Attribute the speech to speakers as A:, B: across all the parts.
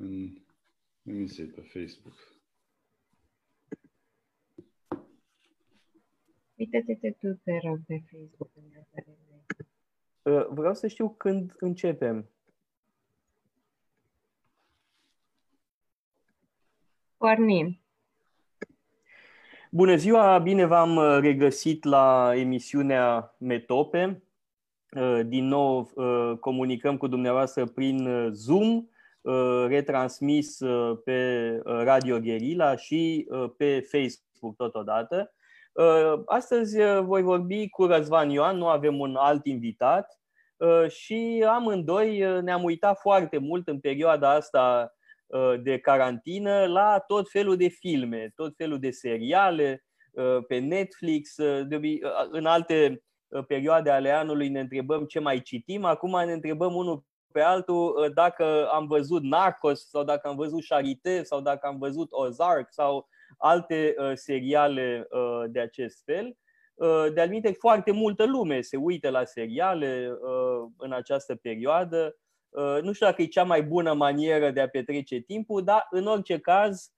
A: în emisie pe Facebook.
B: Uite-te tu, te rog, pe Facebook.
C: Uh, vreau să știu când începem.
B: Pornim.
C: Bună ziua, bine v-am uh, regăsit la emisiunea Metope. Uh, din nou comunicăm cu dumneavoastră prin Zoom, retransmis pe Radio Guerilla și pe Facebook totodată. Astăzi voi vorbi cu Răzvan Ioan, nu avem un alt invitat. Uh, și amândoi uh, ne-am uitat foarte mult în perioada asta uh, de carantină la tot felul de filme, tot felul de seriale pe Netflix. În alte perioade ale anului ne întrebăm ce mai citim, acum ne întrebăm unul pe altul dacă am văzut Narcos sau dacă am văzut Charité sau dacă am văzut Ozark sau alte seriale de acest fel. Uh, de-al minte, foarte multă lume se uită la seriale uh, în această perioadă. Uh, nu știu dacă e cea mai bună manieră de a petrece timpul, dar în orice caz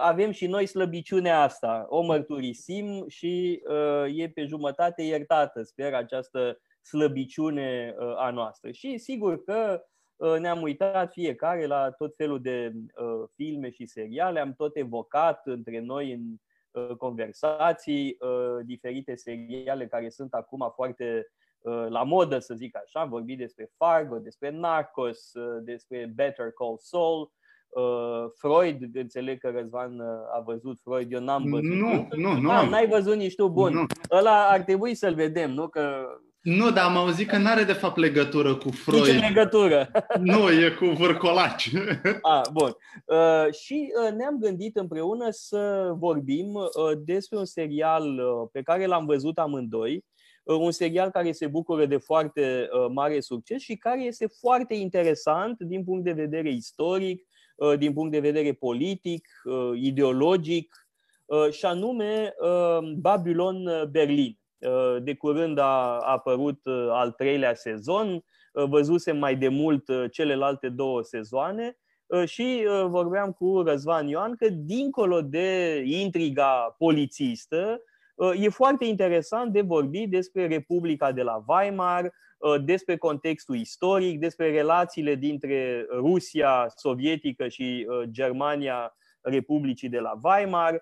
C: avem și noi slăbiciunea asta. O mărturisim și e pe jumătate iertată, sper, această slăbiciune a noastră. Și sigur că ne-am uitat fiecare la tot felul de filme și seriale, am tot evocat între noi în Uh, conversații, uh, diferite seriale care sunt acum foarte uh, la modă, să zic așa. Am vorbit despre Fargo, despre Narcos, despre Better Call Saul, Freud, înțeleg că Răzvan a văzut Freud, eu n-am văzut.
A: Nu, nu, nu.
C: Ah, n-ai văzut nici tu, bun. Nu. Ăla ar trebui să-l vedem, nu? Că
A: nu, dar am auzit că nu are de fapt legătură cu Freud.
C: Nici legătură.
A: nu, e cu vârcolaci.
C: ah, bun. Uh, și uh, ne-am gândit împreună să vorbim uh, despre un serial uh, pe care l-am văzut amândoi, uh, un serial care se bucură de foarte uh, mare succes și care este foarte interesant din punct de vedere istoric, uh, din punct de vedere politic, uh, ideologic, uh, și anume uh, Babylon Berlin. Uh, de curând a apărut uh, al treilea sezon, uh, văzusem mai de mult celelalte două sezoane. Și vorbeam cu Răzvan Ioan că dincolo de intriga polițistă, e foarte interesant de vorbi despre Republica de la Weimar, despre contextul istoric, despre relațiile dintre Rusia sovietică și Germania Republicii de la Weimar, Uh,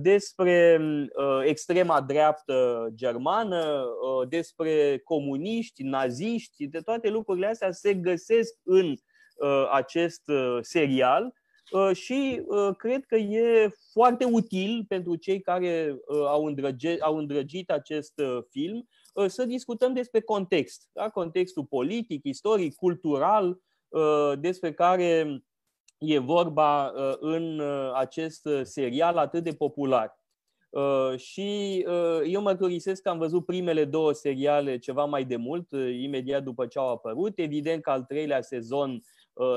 C: despre uh, extrema dreaptă germană, uh, despre comuniști, naziști, de toate lucrurile astea se găsesc în acest serial și cred că e foarte util pentru cei care au îndrăgit, au îndrăgit acest film să discutăm despre context, da? contextul politic, istoric, cultural, despre care e vorba uh, în uh, acest uh, serial atât de popular. Și eu mărturisesc că am văzut primele două seriale ceva mai de mult, imediat după ce au apărut. Evident că al treilea sezon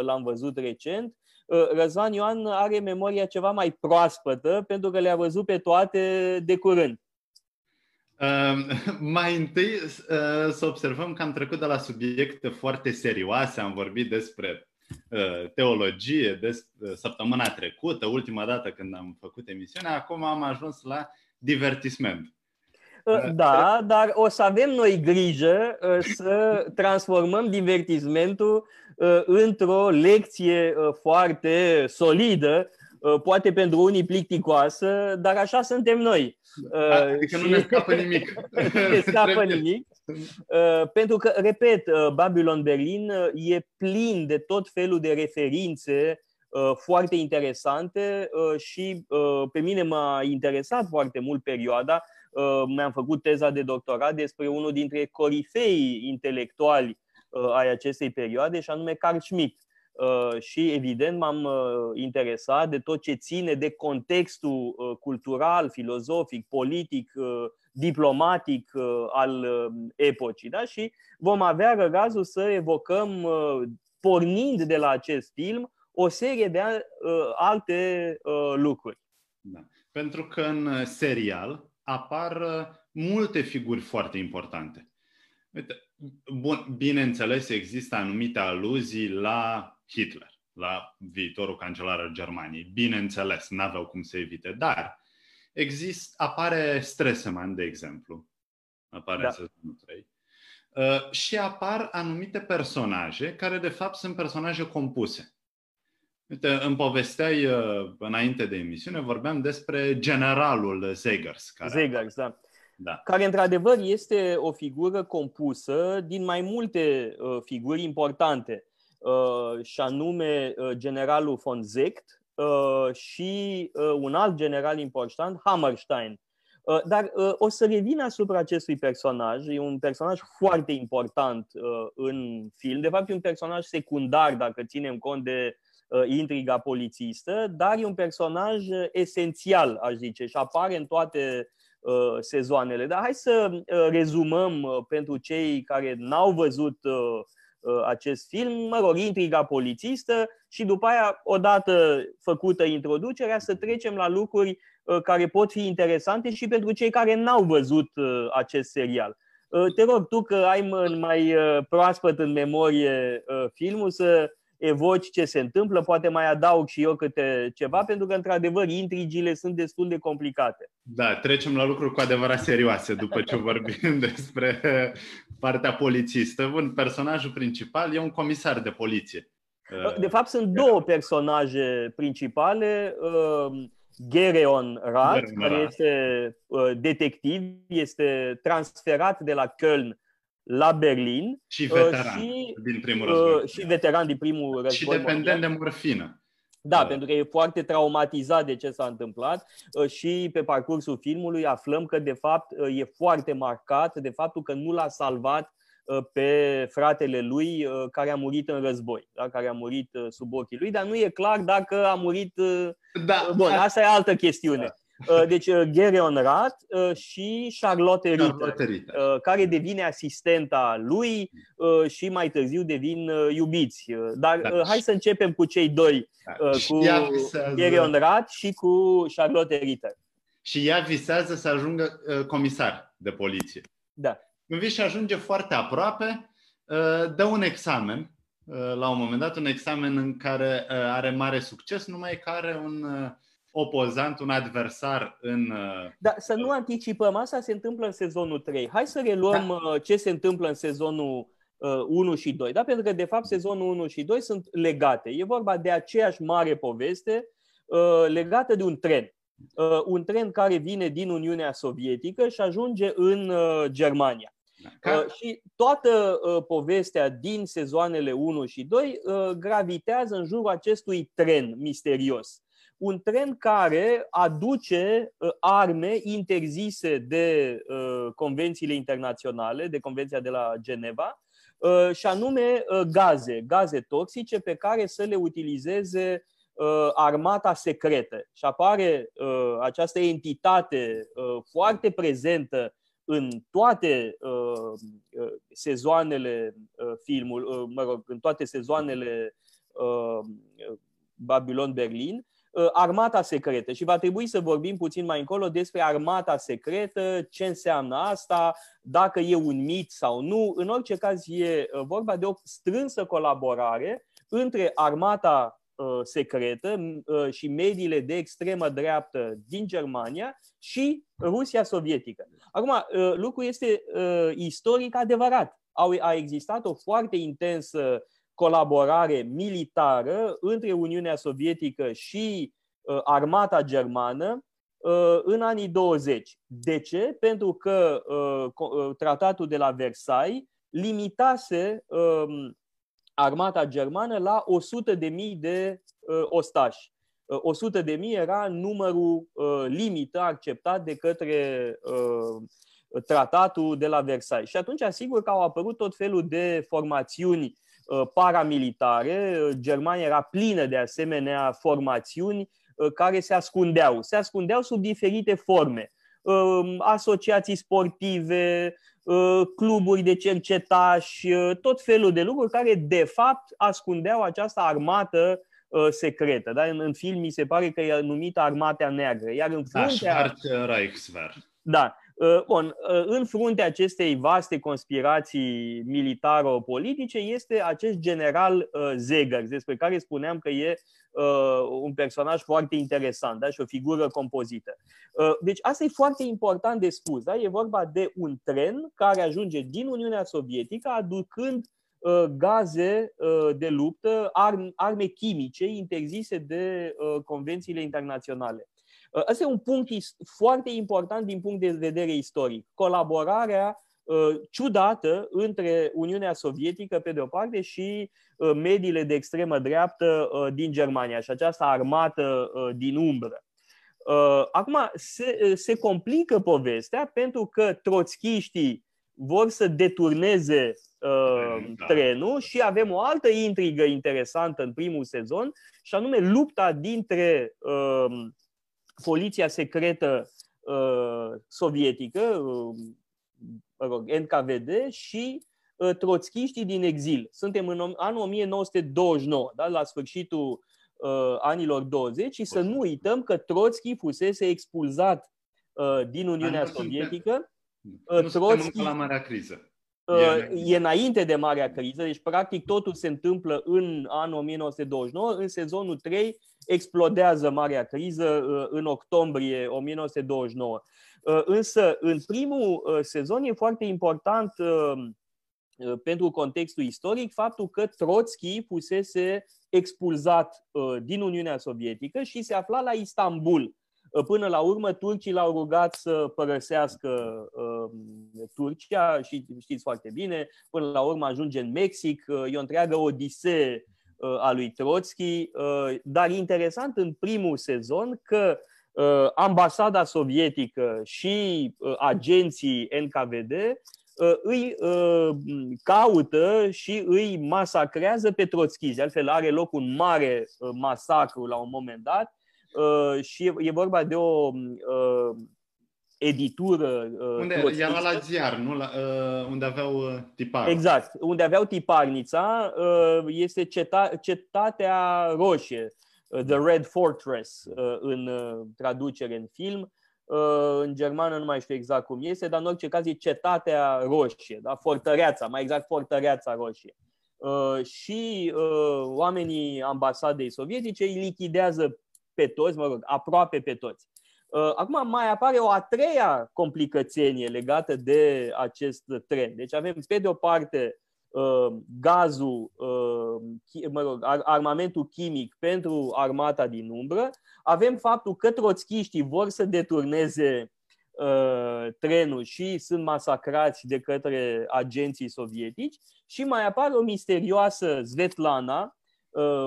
C: l-am văzut recent. Răzvan Ioan are memoria ceva mai proaspătă pentru că le-a văzut pe toate de curând.
A: Uh, mai întâi uh, să observăm că am trecut de la subiecte foarte serioase, am vorbit despre Uh, teologie de uh, săptămâna trecută, ultima dată când am făcut emisiunea, acum am ajuns la divertisment.
C: Uh, da, dar o să avem noi grijă să transformăm divertismentul într-o lecție foarte solidă, poate pentru unii plicticoasă, dar așa suntem noi.
A: Adică și... nu ne scapă nimic.
C: nu ne scapă nimic. Uh, pentru că, repet, uh, Babylon Berlin uh, e plin de tot felul de referințe foarte interesante și pe mine m-a interesat foarte mult perioada. Mi-am făcut teza de doctorat despre unul dintre corifei intelectuali ai acestei perioade, și anume Carl Schmitt. Și, evident, m-am interesat de tot ce ține de contextul cultural, filozofic, politic, diplomatic uh, al uh, epocii. Da? Și vom avea răgazul să evocăm, uh, pornind de la acest film, o serie de alte lucruri.
A: Da. Pentru că în serial apar multe figuri foarte importante. Uite, bun, bineînțeles, există anumite aluzii la Hitler. la viitorul cancelar al Germaniei. Bineînțeles, n-aveau cum să evite, dar exist, apare Stresemann, de exemplu, apare da. în sezonul 3, uh, și apar anumite personaje care de fapt sunt personaje compuse. Uite, îmi povesteai uh, înainte de emisiune, vorbeam despre generalul Zegers.
C: Care Zegers, da. da. Care, într-adevăr, este o figură compusă din mai multe uh, figuri importante, uh, și anume uh, generalul von Zecht uh, și uh, un alt general important, Hammerstein. Uh, dar uh, o să revin asupra acestui personaj. E un personaj foarte important uh, în film. De fapt, e un personaj secundar, dacă ținem cont de Uh, intriga polițistă, dar e un personaj uh, esențial, aș zice, și apare în toate uh, sezoanele. Dar hai să rezumăm pentru cei care n-au văzut acest film, mă rog, intriga polițistă și după aia, odată făcută introducerea, să trecem la lucruri care pot fi interesante și pentru cei care n-au văzut acest serial. Te rog, tu că ai mai proaspăt în memorie filmul, să evoci ce se întâmplă, poate mai adaug și eu câte ceva, pentru că, într-adevăr, intrigile sunt destul de complicate.
A: Da, trecem la lucruri cu adevărat serioase după ce vorbim despre partea polițistă. Bun, personajul principal e un comisar de poliție.
C: De fapt, sunt două personaje principale. Uh, Gereon Rat, care este uh, detectiv, este transferat de la Köln la Berlin
A: și veteran și, din primul război.
C: Și veteran din primul război.
A: Și dependent de morfină.
C: Da, uh. pentru că e foarte traumatizat de ce s-a întâmplat uh, și pe parcursul filmului aflăm că de fapt uh, e foarte marcat de faptul că nu l-a salvat pe fratele lui care a murit în război, da? care a murit sub ochii lui, dar nu e clar dacă a murit. Da, Bun, asta e altă chestiune. Da. Uh, deci uh, Gereon Rat uh, și Charlotte Ritter, care devine asistenta lui și mai târziu devin iubiți. Dar da. hai să începem cu cei doi, da. cu Gereon Rat și cu Charlotte Ritter.
A: Și ea visează să ajungă comisar de poliție.
C: Da.
A: Când vii și ajunge foarte aproape, dă un examen, la un moment dat, un examen în care are mare succes, numai că are un opozant, un adversar în. Uh,
C: da, să nu anticipăm, asta se întâmplă în sezonul 3. Hai să reluăm da. Uh, ce se întâmplă în sezonul 1 uh, și 2, da? pentru că, de fapt, sezonul 1 și 2 sunt legate. E vorba de aceeași mare poveste legată de un tren. Un tren care vine din Uniunea Sovietică și ajunge în Germania. Ca... Și toată povestea din sezoanele 1 și 2 gravitează în jurul acestui tren misterios un tren care aduce uh, arme interzise de uh, convențiile internaționale, de Convenția de la Geneva, uh, și anume gaze, gaze toxice pe care să le utilizeze armata secretă. Și apare această entitate foarte prezentă în toate sezoanele filmului, mă rog, în toate sezoanele Babylon Berlin, Uh, armata secretă și va trebui să vorbim puțin mai încolo despre armata secretă, ce înseamnă asta, dacă e un mit sau nu. În orice caz e uh, vorba de o strânsă colaborare între armata uh, secretă și mediile de extremă dreaptă din Germania și Rusia sovietică. Acum, lucrul este istoric adevărat. A existat o foarte intensă colaborare militară între Uniunea Sovietică și uh, armata germană uh, în anii 20. De ce? Pentru că uh, tratatul de la Versailles limitase um, armata germană la 100.000 de ostași. 100 de mii era numărul limită acceptat de către tratatul de la Versailles. Și atunci, asigur că au apărut tot felul de formațiuni Uh, paramilitare. Germania era plină de asemenea formațiuni uh, care se ascundeau. Se ascundeau sub diferite forme. Um, asociații sportive, uh, cluburi de cercetași, tot felul de lucruri care de fapt ascundeau această armată secretă. Da? În, în film mi se pare că e numită Armata Neagră. Iar în
A: fruntea... Da, Reichswehr.
C: Da. Uh, bun, uh, în fruntea acestei vaste conspirații militaro-politice este acest general uh, Zegers, despre care spuneam că e un personaj foarte interesant da? și o figură compozită. Deci asta e foarte important de spus. Da? E vorba de un tren care ajunge din Uniunea Sovietică aducând gaze de luptă, arme chimice interzise de convențiile internaționale. Ăsta e un punct foarte important din punct de vedere istoric. Colaborarea uh, ciudată între Uniunea Sovietică, pe de o parte, și uh, mediile de extremă dreaptă uh, din Germania și această armată din umbră. Acum, se, se complică povestea pentru că troțchiștii vor să deturneze uh, da. trenul și avem o altă intrigă interesantă în primul sezon, și anume lupta dintre uh, poliția secretă uh, sovietică, uh, mă rog, NKVD și uh, troțchiștii din exil. Suntem în anul 1929, da? la sfârșitul uh, anilor 20 și să nu uităm că Troțchi fusese expulzat uh, din Uniunea Sovietică.
A: Uh, Troțchi, la marea criză.
C: Uh, e înainte de Marea Criză, deci practic totul se întâmplă în anul 1929. În sezonul 3 explodează Marea Criză uh, în octombrie 1929. Uh, însă, în primul sezon e foarte important pentru contextul istoric faptul că Trotsky fusese expulzat din Uniunea Sovietică și se afla la Istanbul Până la urmă, turcii l-au rugat să părăsească uh, Turcia și știți foarte bine, până la urmă ajunge în Mexic, uh, e o întreagă odisee uh, a lui Trotsky, uh, dar interesant în primul sezon că uh, ambasada sovietică și uh, agenții NKVD uh, îi uh, caută și îi masacrează pe Trotsky. De altfel are loc un mare uh, masacru la un moment dat Uh, și e, vorba de o uh, editură.
A: Uh, unde era la ziar, nu? La, uh, unde aveau uh, tipar.
C: Exact, unde aveau tiparnița, uh, este ceta, cetatea roșie, uh, The Red Fortress, uh, în uh, traducere în film. Uh, în germană nu mai știu exact cum este, dar în orice caz e cetatea roșie, da? fortăreața, mai exact fortăreața roșie. Uh, și uh, oamenii ambasadei sovietice îi lichidează pe toți, mă rog, aproape pe toți. Uh, acum mai apare o a treia complicație legată de acest trend. Deci avem, pe de o parte, uh, gazul, uh, mă rog, armamentul chimic pentru armata din umbră. Avem faptul că troțchiștii vor să deturneze trenul și sunt masacrați de către agenții sovietici și mai apare o misterioasă Svetlana,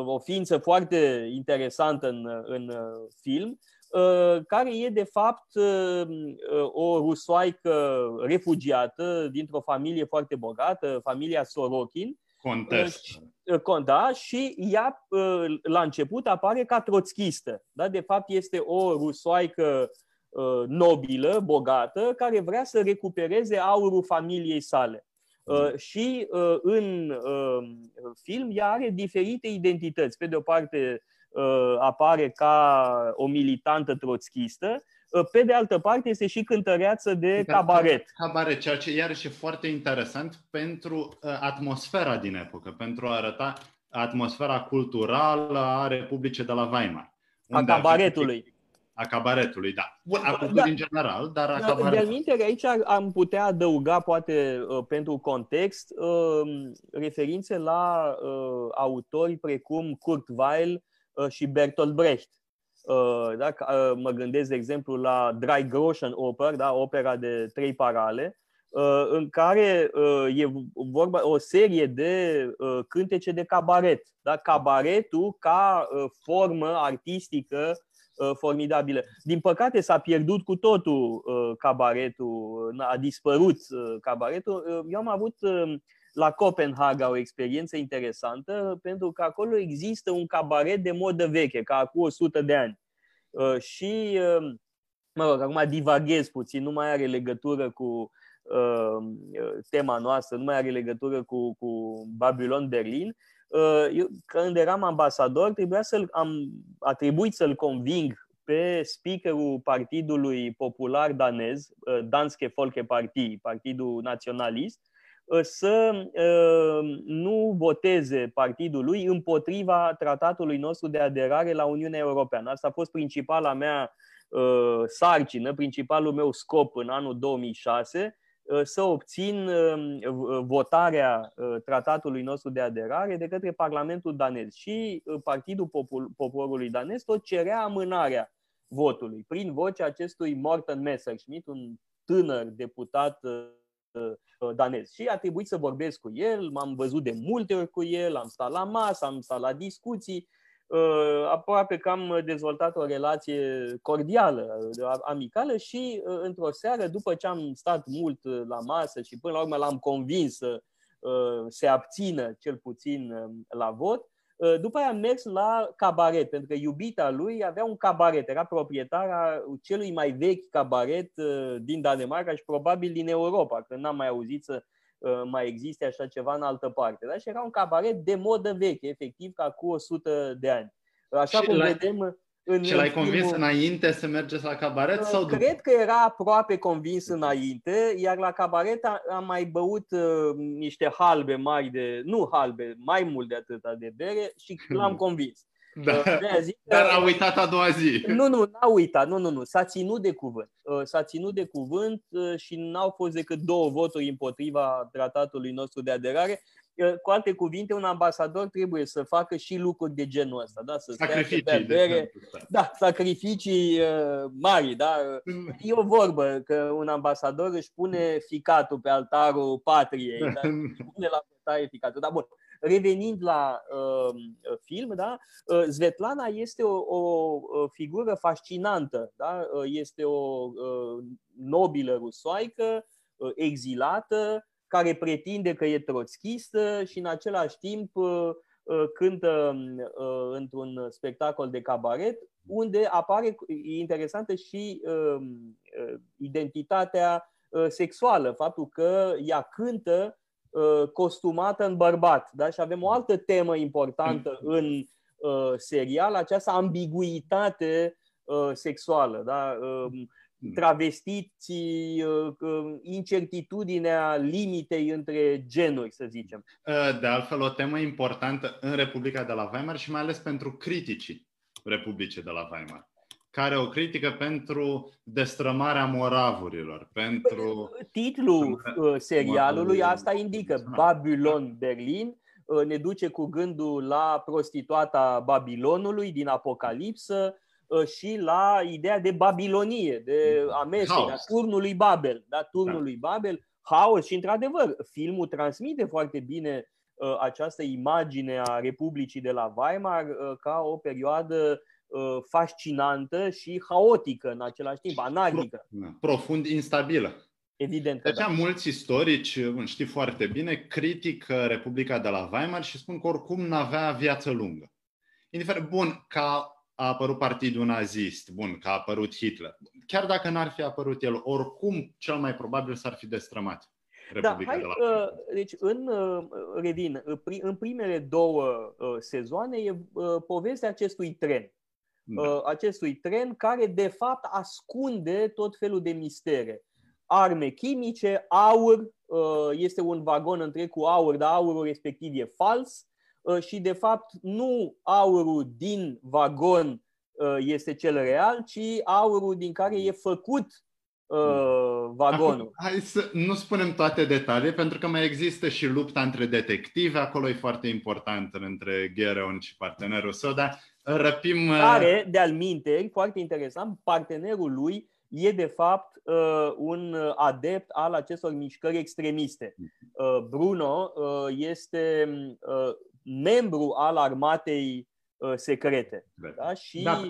C: o ființă foarte interesantă în, în uh, film, uh, care e de fapt uh, o rusoaică refugiată dintr-o familie foarte bogată, familia Sorokin.
A: Contest.
C: Da, și ea la început apare ca troțchistă. Da? De fapt este o rusoaică nobilă, bogată, care vrea să recupereze aurul familiei sale. Uh, și uh, în uh, film ea are diferite identități. Pe de o parte apare ca o militantă troțchistă, pe de altă parte este și cântăreață de cabaret.
A: Cabaret, ceea ce iarăși e foarte interesant pentru atmosfera din epocă, pentru a arăta atmosfera culturală a Republicii de la Weimar.
C: A cabaretului
A: a cabaretului, da. Bun, a da, în general, dar a da, cabaretului.
C: De aici am putea adăuga, poate uh, pentru context, uh, referințe la uh, autori precum Kurt Weill și Bertolt Brecht. Da? Mă gândesc, de exemplu, la Dry Groschen Oper, da? opera de trei parale, în care e vorba o serie de cântece de cabaret. Da? Cabaretul ca formă artistică Uh, formidabilă. Din păcate s-a pierdut cu totul uh, cabaretul, a dispărut uh, cabaretul. Eu am avut la Copenhaga o experiență interesantă pentru că acolo există un cabaret de modă veche, ca acum 100 de ani. Și, mă rog, acum divaghez puțin, nu mai are legătură cu tema noastră, nu mai are legătură cu, cu Babylon Berlin, Uh, eu, când eram ambasador, trebuia să-l, am, a trebuit să-l conving pe speakerul Partidului Popular Danez, Danske Folkeparti, Partidul Naționalist, să nu voteze partidul lui împotriva tratatului nostru de aderare la Uniunea Europeană. Asta a fost principala mea sarcină, principalul meu scop în anul 2006, să obțin votarea tratatului nostru de aderare de către Parlamentul danez. Și Partidul Poporului danez tot cerea amânarea votului prin vocea acestui Morten Messerschmidt, un tânăr deputat Uh, danez. Și a trebuit să vorbesc cu el, m-am văzut de multe ori cu el, am stat la masă, am stat la discuții, uh, aproape că am dezvoltat o relație cordială, amicală și uh, într-o seară, după ce am stat mult la masă și până la urmă l-am convins să se abțină cel puțin la vot, Uh, după aia am mers la cabaret, pentru că iubita lui avea un cabaret, era proprietara celui mai vechi cabaret uh, din Danemarca și probabil din Europa, că n-am mai auzit să uh, mai existe așa ceva în altă parte. Da? Și era un cabaret de modă veche, efectiv, ca cu 100 de ani. Așa și cum vedem
A: în, și l-ai convins filmul... înainte să mergeți la cabaret? Sau
C: Cred după? că era aproape convins înainte, iar la cabaret am mai băut uh, niște halbe mari de, nu halbe, mai mult de atâta de bere și l-am convins.
A: Da. Uh, zi Dar a uitat a doua zi.
C: Nu, nu, n-a uitat, nu, nu, nu. S-a ținut de cuvânt. Uh, s-a ținut de cuvânt uh, și n-au fost decât două voturi împotriva tratatului nostru de aderare cu alte cuvinte, un ambasador trebuie să facă și lucruri de genul ăsta, da? Să
A: sacrificii, stea, bere,
C: da, sacrificii uh, mari, da? E o vorbă că un ambasador își pune ficatul pe altarul patriei, da? pune la bătaie ficatul. Da, bun. Revenind la uh, film, da? Uh, Svetlana este o, o figură fascinantă, da? Uh, este o uh, nobilă rusoaică, uh, exilată, care pretinde că e troțchistă și în același timp uh, uh, cântă uh, într-un spectacol de cabaret, unde apare, e interesantă și identitatea sexuală, faptul că ea cântă costumată în bărbat. Da? Și avem o altă temă importantă în serial, această ambiguitate sexuală. Da? Hmm. travestiții, uh, uh, incertitudinea limitei între genuri, să zicem.
A: Uh, de altfel, o temă importantă în Republica de la Weimar și mai ales pentru criticii Republicii de la Weimar care o critică pentru destrămarea moravurilor, pentru...
C: Titlul serialului asta indică Babylon Berlin, ne duce cu gândul la prostituata Babilonului din Apocalipsă, Uh, și la ideea de Babilonie, de amestec, a turnului Babel, da, turnului da. Babel, haos și într-adevăr, filmul transmite foarte bine uh, această imagine a Republicii de la Weimar uh, ca o perioadă uh, fascinantă și haotică în același timp, anarhică.
A: Da, profund instabilă.
C: Evident.
A: De aceea da. mulți istorici, știi foarte bine, critică Republica de la Weimar și spun că oricum n-avea viață lungă. Indiferent, bun, ca a apărut partidul nazist, bun, că a apărut Hitler. Chiar dacă n-ar fi apărut el, oricum cel mai probabil s-ar fi destrămat.
C: Republica da, hai, de la uh, deci în, uh, revin, în primele două uh, sezoane e povestea acestui tren. Da. Acestui tren care de fapt ascunde tot felul de mistere. Arme chimice, aur, este un vagon întreg cu aur, dar aurul respectiv e fals Uh, și de fapt nu aurul din vagon uh, este cel real, ci aurul din care e făcut uh, vagonul. Acum,
A: hai să nu spunem toate detalii, pentru că mai există și lupta între detectivi, acolo e foarte important între Ghereon și partenerul său, dar răpim...
C: Care, de-al minte, foarte interesant, partenerul lui e de fapt un adept al acestor mișcări extremiste. Mhm. Bruno este membru al armatei uh, secrete. Da? Și da.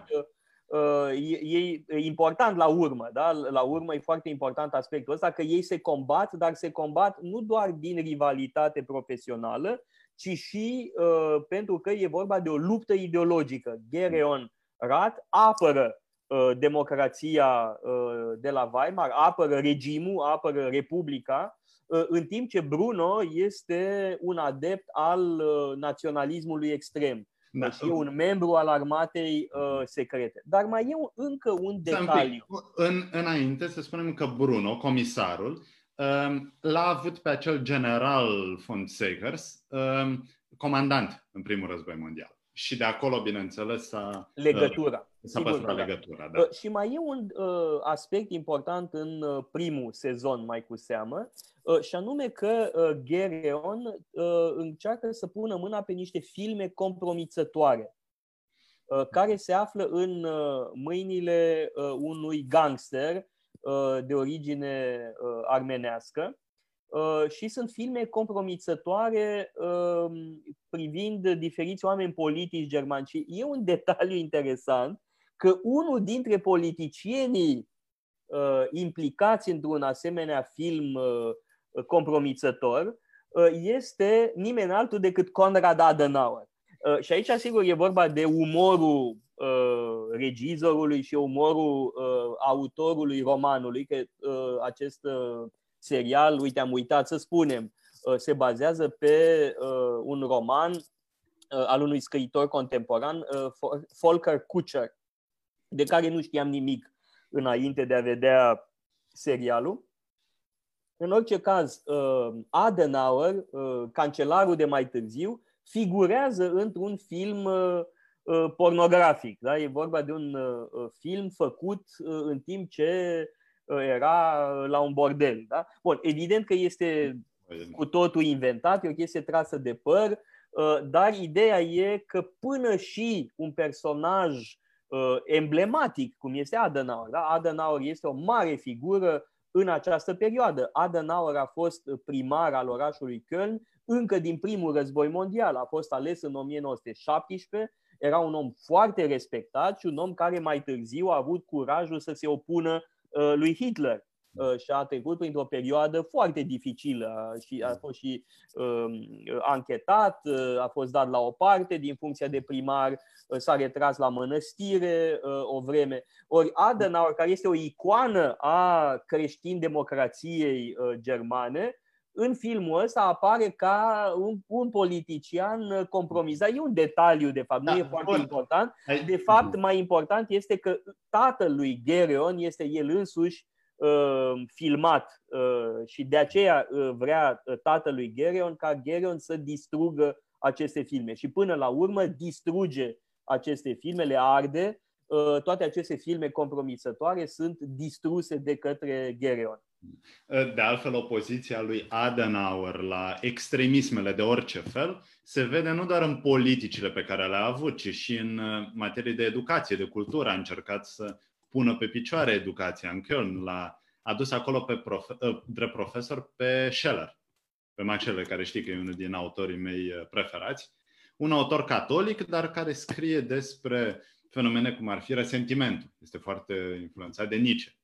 C: Uh, e, e important la urmă, da? la urmă e foarte important aspectul ăsta că ei se combat, dar se combat nu doar din rivalitate profesională, ci și uh, pentru că e vorba de o luptă ideologică. Gereon Rat apără uh, democrația uh, de la Weimar, apără regimul, apără Republica Uh, în timp ce Bruno este un adept al uh, naționalismului extrem. Da. Și e un membru al armatei uh, secrete. Dar mai e un, încă un detaliu.
A: În, înainte să spunem că Bruno, comisarul, um, l-a avut pe acel general von Segers, um, comandant în primul război mondial. Și de acolo, bineînțeles, s-a,
C: legătura.
A: S-a sigur, păstrat da. legătura. Da.
C: Uh, și mai e un uh, aspect important în uh, primul sezon, mai cu seamă, uh, și anume că uh, Gereon uh, încearcă să pună mâna pe niște filme compromițătoare uh, care se află în uh, mâinile uh, unui gangster uh, de origine uh, armenească Uh, și sunt filme compromițătoare uh, privind diferiți oameni politici germani. Și e un detaliu interesant că unul dintre politicienii uh, implicați într-un asemenea film compromițător este nimeni altul decât Konrad Adenauer. Și aici, sigur, e vorba de umorul regizorului și umorul autorului romanului, că acest serial, uite, am uitat să spunem, uh, se bazează pe uh, un roman uh, al unui scriitor contemporan, Volker Kutscher, de care nu știam nimic înainte de a vedea serialul. În orice caz, Adenauer, cancelarul de mai târziu, figurează într-un film pornografic. Da? E vorba de un film făcut în timp ce era la un bordel. Da? Bun, evident că este cu totul inventat, e o chestie trasă de păr, uh, dar ideea e că până și un personaj uh, emblematic, cum este Adenauer, da? Adenauer este o mare figură în această perioadă. Adenauer a fost primar al orașului Köln încă din primul război mondial. A fost ales în 1917, era un om foarte respectat și un om care mai târziu a avut curajul să se opună Uh, lui Hitler uh, și a trecut printr-o perioadă foarte dificilă și a fost și um, anchetat, uh, a fost dat la o parte din funcția de primar, s-a retras la mănăstire o vreme. Ori Adenauer, care este o icoană a creștin-democrației germane, în filmul ăsta apare ca un, un politician compromisat. E un detaliu, de fapt, da, nu e foarte bun. important. De fapt, mai important este că tatăl lui Gereon este el însuși uh, filmat uh, și de aceea uh, vrea uh, tatălui Gereon ca Gereon să distrugă aceste filme. Și până la urmă distruge aceste filme, le arde. Uh, toate aceste filme compromisătoare sunt distruse de către Gereon.
A: De altfel, opoziția lui Adenauer la extremismele de orice fel se vede nu doar în politicile pe care le-a avut, ci și în uh, materie de educație, de cultură. A încercat să pună pe picioare educația în Köln. L-a adus acolo pe profe- uh, drept profesor pe Scheller, pe Max Scheller, care știi că e unul din autorii mei uh, preferați. Un autor catolic, dar care scrie despre fenomene cum ar fi resentimentul. Este foarte influențat de Nietzsche.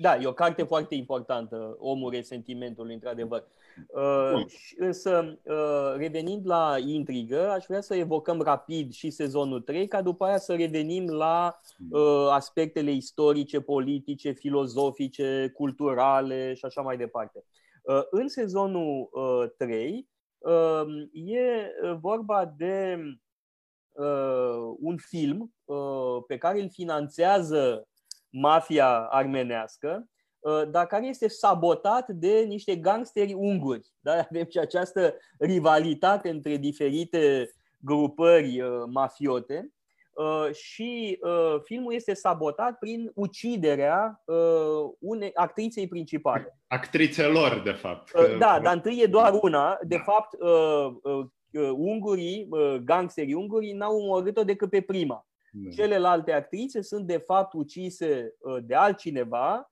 C: Da, e o carte foarte importantă, Omul resentimentului, într-adevăr. Uh, însă, uh, revenind la intrigă, aș vrea să evocăm rapid și sezonul 3, ca după aia să revenim la uh, aspectele istorice, politice, filozofice, culturale și așa mai departe. Uh, în sezonul uh, 3 uh, e vorba de uh, un film uh, pe care îl finanțează mafia armenească, uh, dar care este sabotat de niște gangsteri unguri. Da? Avem și această rivalitate între diferite grupări uh, mafiote uh, și filmul este sabotat prin uciderea unei actriței principale.
A: Actrițelor, de fapt.
C: Da, dar întâi e doar una. De da. fapt, ungurii, gangsterii ungurii, n-au omorât-o decât pe prima. Da. Celelalte actrițe sunt de fapt ucise uh, de altcineva, uh,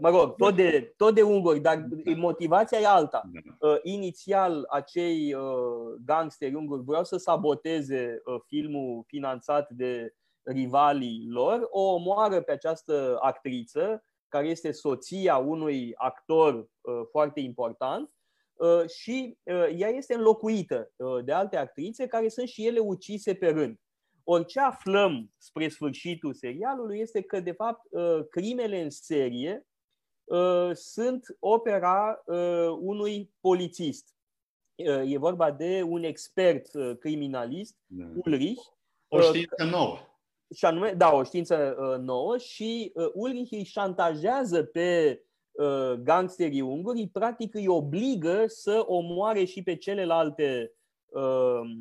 C: mă rog, tot de, tot de unguri, dar da. motivația e alta. Da. Uh, inițial, acei gangsteri unguri vreau să saboteze filmul finanțat de rivalii lor, o omoară pe această actriță, care este soția unui actor foarte important, și ea este înlocuită de alte actrițe care sunt și ele ucise pe rând. Ori ce aflăm spre sfârșitul serialului este că, de fapt, uh, crimele în serie uh, sunt opera uh, unui polițist. E vorba de un expert criminalist, da. Ulrich.
A: O știință nouă.
C: Și anume, da, o știință nouă și Ulrich îi șantajează pe gangsterii unguri, practic îi obligă să omoare și pe celelalte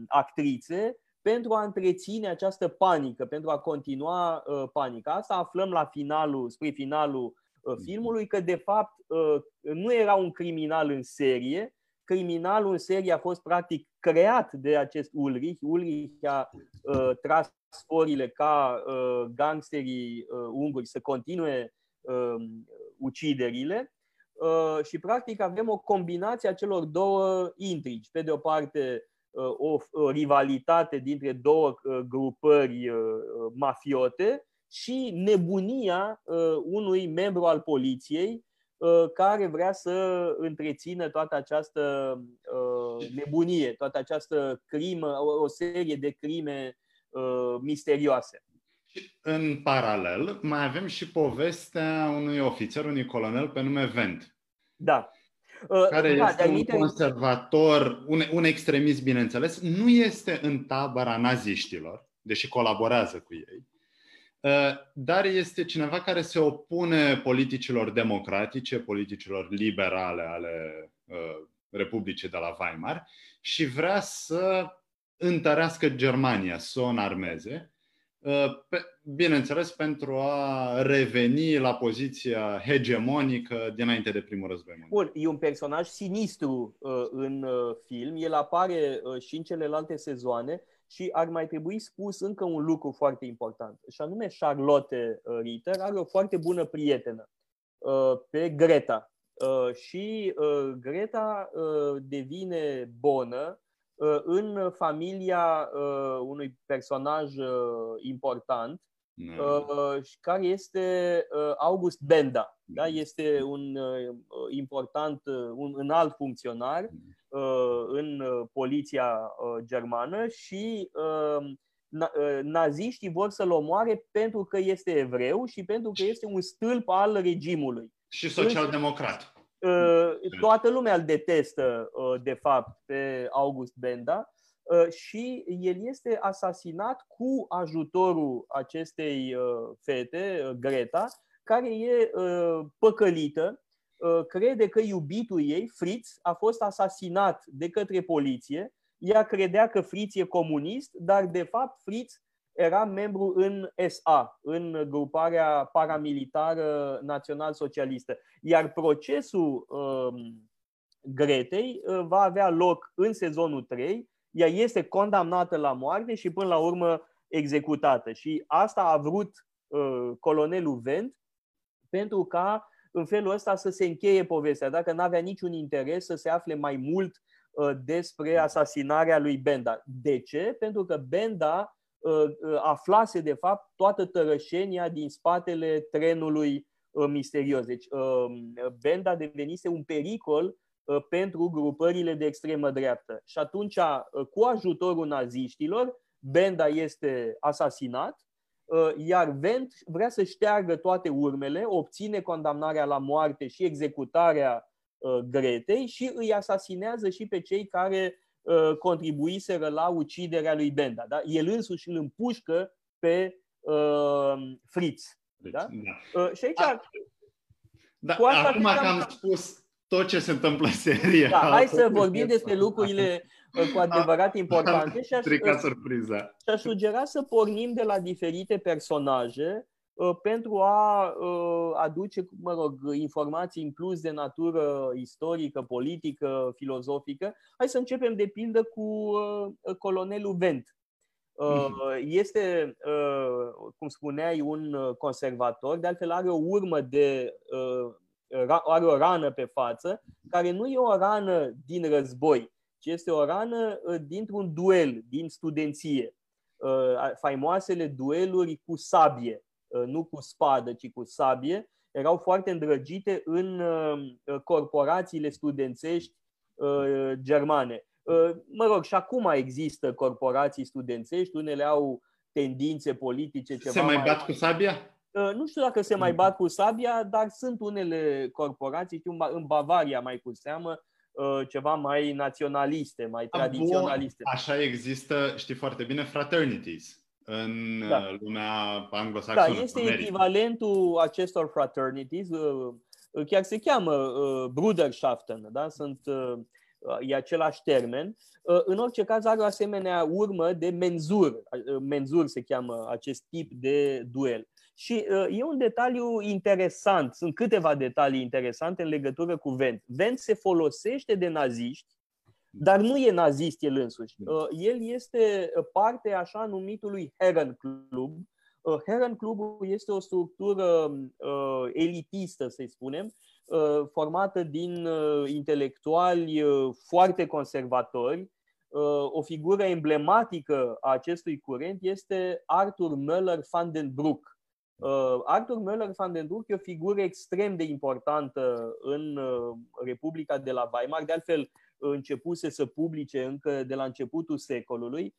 C: actrițe pentru a întreține această panică, pentru a continua uh, panica. Asta aflăm la finalul, spre finalul uh, filmului, că de fapt uh, nu era un criminal în serie, criminalul în serie a fost practic creat de acest Ulrich. Ulrich a uh, tras sporile ca uh, gangsterii uh, unguri să continue uh, uciderile uh, și practic avem o combinație a celor două intrigi. Pe de o parte, o, o rivalitate dintre două uh, grupări uh, mafiote și nebunia uh, unui membru al poliției care vrea să întrețină toată această nebunie, toată această crimă, o serie de crime misterioase.
A: În paralel, mai avem și povestea unui ofițer, unui colonel pe nume Vent.
C: Da.
A: Uh, care da, este un conservator, un, un extremist, bineînțeles, nu este în tabăra naziștilor, deși colaborează cu ei, uh, dar este cineva care se opune politicilor democratice, politicilor liberale ale uh, Republicii de la Weimar și vrea să întărească Germania, să o înarmeze. Uh, bineînțeles, pentru a reveni la poziția hegemonică dinainte de primul război
C: mondial. Bun, e un personaj sinistru uh, în uh, film, el apare și în celelalte sezoane și ar mai trebui spus încă un lucru foarte important, și anume Charlotte Ritter are o foarte bună prietenă pe Greta. Și Greta devine bonă Uh, în familia uh, unui personaj uh, important care este August Benda. Da? Este un important, un înalt funcționar în poliția germană și naziștii vor să-l omoare pentru că este evreu și pentru că este un stâlp al regimului.
A: Și social-democrat.
C: Uh, toată lumea îl detestă, uh, de fapt, pe August Benda uh, și el este asasinat cu ajutorul acestei fete, Greta, care e păcălită, crede că iubitul ei, Fritz, a fost asasinat de către poliție. Ea credea că Fritz e comunist, dar de fapt Fritz era membru în SA, în gruparea paramilitară național-socialistă. Iar procesul uh, Gretei uh, va avea loc în sezonul 3. Ea este condamnată la moarte și până la urmă executată. Și asta a vrut uh, colonelul Vent pentru ca în felul ăsta să se încheie povestea. Dacă nu avea niciun interes să se afle mai mult uh, despre asasinarea lui Benda. De ce? Pentru că Benda Uh, uh, aflase de fapt toată tărășenia din spatele trenului uh, misterios. Deci Benda devenise un pericol pentru grupările de extremă dreaptă. Și atunci, cu ajutorul naziștilor, Benda este asasinat, iar Vent vrea să șteargă toate urmele, obține condamnarea la moarte și executarea Gretei și îi asasinează și pe cei care Uh, contribuiseră la uciderea lui Benda. Da? El însuși îl împușcă pe uh, Fritz. Deci, da? Da. Uh, și aici, A,
A: da, cu asta acum că am spus tot ce se întâmplă în serie.
C: Da, hai să vorbim despre lucrurile uh, cu adevărat importante și aș,
A: surpriza.
C: și aș sugera să pornim de la diferite personaje Uh, pentru a uh, aduce, mă rog, informații în plus de natură istorică, politică, filozofică. Hai să începem de pildă cu uh, colonelul Vent. Mhm. Este, cum spuneai, un conservator, de altfel are o urmă de. are o rană pe față, care nu e o rană din război, ci este o rană dintr-un duel, din studenție. Faimoasele dueluri cu sabie Uh, nu cu spadă, ci cu sabie, erau foarte îndrăgite în uh, corporațiile studențești uh, germane. Mă rog, și acum există corporații studențești, unele au tendințe politice ceva
A: Se mai bat mai... cu sabia?
C: Nu știu dacă se mai bat cu sabia, dar sunt unele corporații, știu, în Bavaria mai cu seamă, ceva mai naționaliste, mai tradiționaliste.
A: Bun, așa există, știi foarte bine, fraternities în da. lumea anglosaxonă.
C: Da, este echivalentul acestor fraternities, chiar se cheamă Bruderschaften, da? Sunt e același termen. În orice caz are o asemenea urmă de menzur. Menzur se cheamă acest tip de duel. Și e un detaliu interesant, sunt câteva detalii interesante în legătură cu Vent. Vent se folosește de naziști, dar nu e nazist el însuși. El este parte așa numitului Herren Club. Herren Club este o structură elitistă, să spunem, Uh, formată din uh, intelectuali uh, foarte conservatori. O figură emblematică a acestui curent este Arthur Möller van den Broek. Arthur Möller van den Broek e o figură extrem de importantă în Republica de la Weimar, de altfel începuse să publice încă de la începutul secolului.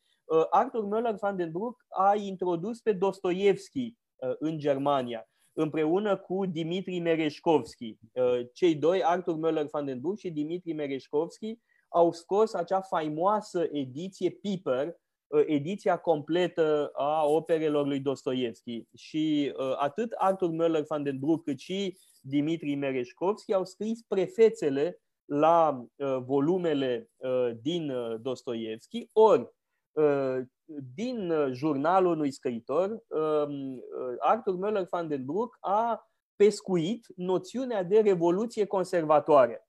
C: Arthur Möller van den Broek a introdus pe Dostoevski în Germania împreună cu Dimitri Mereșkovski. Uh, cei doi, Arthur Möller van den Burg și Dimitri Mereșkovski, au scos acea faimoasă ediție Piper, uh, ediția completă a operelor lui Dostoevski. Și uh, atât Arthur Möller van den Broek cât și Dimitri Mereșkovski au scris prefețele la volumele din Dostoevski, ori din uh, jurnalul unui scriitor, um, uh, Arthur Möller van den Broek a pescuit noțiunea de revoluție conservatoare.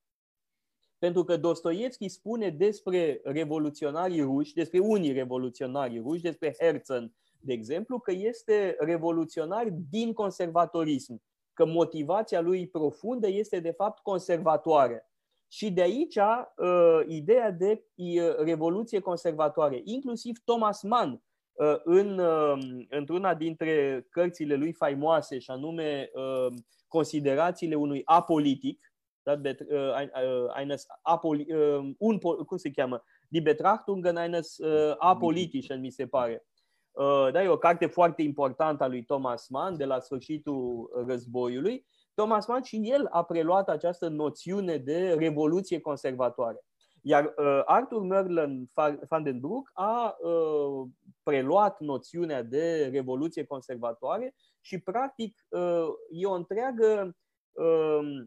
C: Pentru că Dostoevski spune despre revoluționarii ruși, despre unii revoluționari ruși, despre Herzen, de exemplu, că este revoluționar din conservatorism, că motivația lui profundă este de fapt conservatoare. Și de aici uh, ideea de uh, revoluție conservatoare. Inclusiv Thomas Mann, uh, în, uh, într-una dintre cărțile lui faimoase, și anume uh, Considerațiile unui apolitic, da, bet, uh, uh, eines apoli, uh, un, cum se cheamă? Die Betrachtung eines uh, apolitischen, mi se pare. Uh, da, e o carte foarte importantă a lui Thomas Mann de la sfârșitul războiului Thomas Mann și el a preluat această noțiune de revoluție conservatoare. Iar uh, Arthur Merlin van den Broek a uh, preluat noțiunea de revoluție conservatoare și, practic, uh, e o întreagă, uh,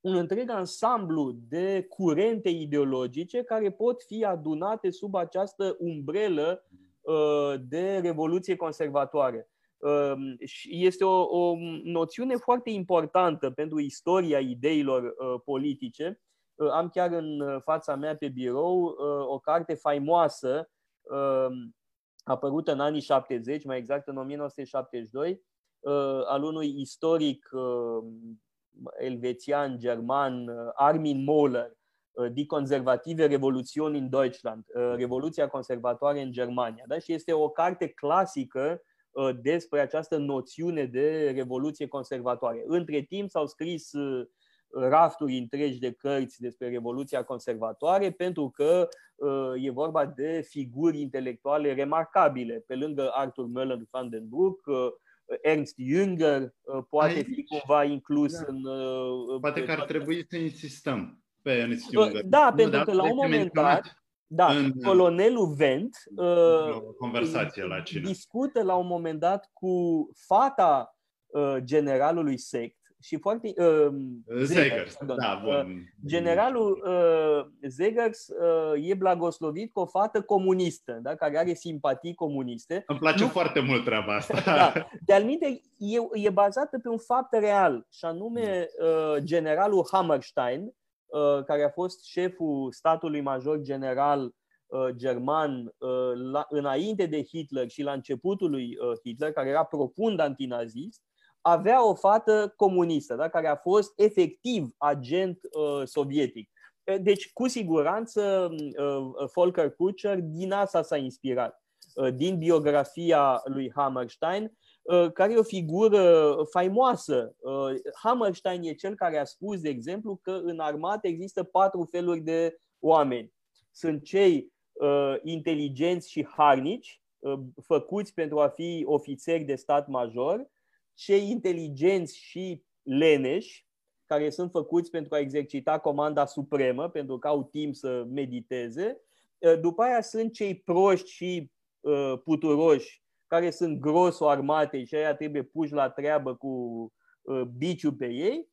C: un întreg ansamblu de curente ideologice care pot fi adunate sub această umbrelă uh, de revoluție conservatoare. Ehm, este o, o noțiune foarte importantă pentru istoria ideilor uh, politice. Uh, am chiar în uh, fața mea pe birou o carte faimoasă ehm, apărută în anii 70, mai exact în 1972, al unui istoric elvețian, german, Armin Mohler, Die conservative Revolution in Deutschland, Revoluția conservatoare în Germania. Da? Și este o carte clasică Uh, despre această noțiune de revoluție conservatoare. Între timp s-au scris uh, rafturi întregi de cărți despre Revoluția Conservatoare, pentru că uh, e vorba de figuri intelectuale remarcabile. Pe lângă Arthur Möller van den Broek, Ernst Jünger poate Aici, fi cumva inclus da. în.
A: Poate că ar trebui să insistăm pe Ernst Jünger.
C: Da, pentru că la un moment dat da, în, colonelul Vent
A: uh, conversație la cine.
C: discută la un moment dat cu fata uh, generalului sect și foarte... Uh,
A: Zegers, da, bun. Uh,
C: generalul uh, Zegers uh, e blagoslovit cu o fată comunistă, da, care are simpatii comuniste.
A: Îmi place nu... foarte mult treaba asta.
C: da. De-al minte, e, e bazată pe un fapt real, și anume uh, generalul Hammerstein, Uh, care a fost șeful statului major general uh, german uh, la, înainte de Hitler și la începutul lui Hitler, care era profund antinazist, avea o fată comunistă, da? care a fost efectiv agent uh, sovietic. Deci, cu siguranță, uh, Volker Kutscher din asta s-a inspirat. Uh, din biografia lui Hammerstein, Uh, care e o figură faimoasă. Uh, Hammerstein e cel care a spus, de exemplu, că în armată există patru feluri de oameni. Sunt cei uh, inteligenți și harnici, făcuți pentru a fi ofițeri de stat major, cei inteligenți și leneși care sunt făcuți pentru a exercita comanda supremă, pentru că au timp să mediteze. După aia sunt cei proști și puturoși, care sunt gros o armate și aia trebuie puși la treabă cu biciu pe ei.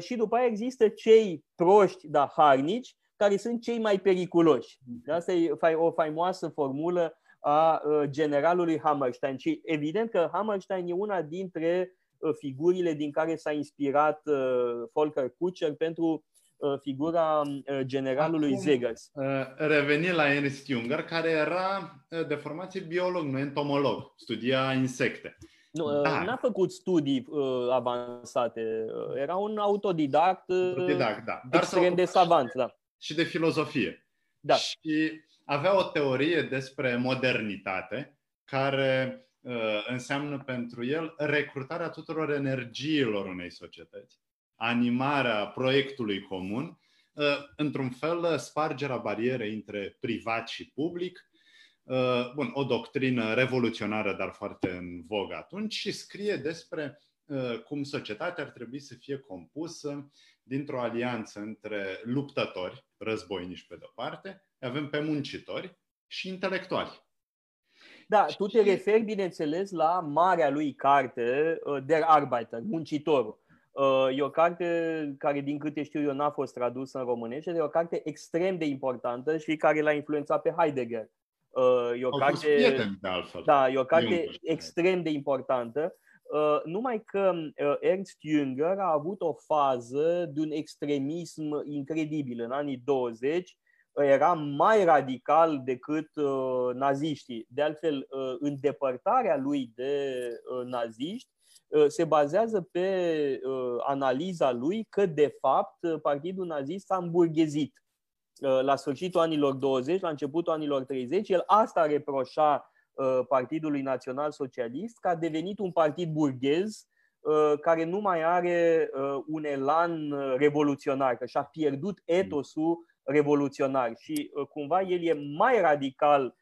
C: Și după aia există cei proști, dar harnici, care sunt cei mai periculoși. Asta e o faimoasă formulă a generalului Hammerstein. Și evident că Hammerstein e una dintre figurile din care s-a inspirat Volker Kutscher pentru figura generalului Acum, Zegers.
A: Reveni la Ernst Junger, care era de formație biolog, nu entomolog, studia insecte.
C: Nu, da. n-a făcut studii uh, avansate. Era un autodidact, autodidact da. Dar extrem de savant. Da.
A: Și de filozofie. Da. Și avea o teorie despre modernitate care uh, înseamnă pentru el recrutarea tuturor energiilor unei societăți, animarea proiectului comun, uh, într-un fel spargerea barierei între privat și public, uh, bun, o doctrină revoluționară, dar foarte în vogă atunci, și scrie despre uh, cum societatea ar trebui să fie compusă dintr-o alianță între luptători, războinici pe de-o parte, avem pe muncitori și intelectuali.
C: Da, tu te referi, bineînțeles, la marea lui carte, uh, Der Arbeiter, Muncitorul. Uh, e o carte care, din câte știu eu, n-a fost tradusă în românește, e o carte extrem de importantă și care l-a influențat pe Heidegger.
A: Uh, e o Au carte, prieteni, de altfel.
C: Da, e o carte extrem de importantă. numai că Ernst Jünger a avut o fază de un extremism incredibil în anii 20, era mai radical decât uh, naziștii. De altfel, uh, îndepărtarea lui de uh, naziști uh, se bazează pe uh, analiza lui că, de fapt, uh, Partidul Nazist s-a îmburghezit. Uh, la sfârșitul anilor 20, la începutul anilor 30, el asta reproșa uh, Partidului Național Socialist, că a devenit un partid burghez uh, care nu mai are uh, un elan revoluționar, că și-a pierdut etosul revoluționar și uh, cumva el e mai radical uh,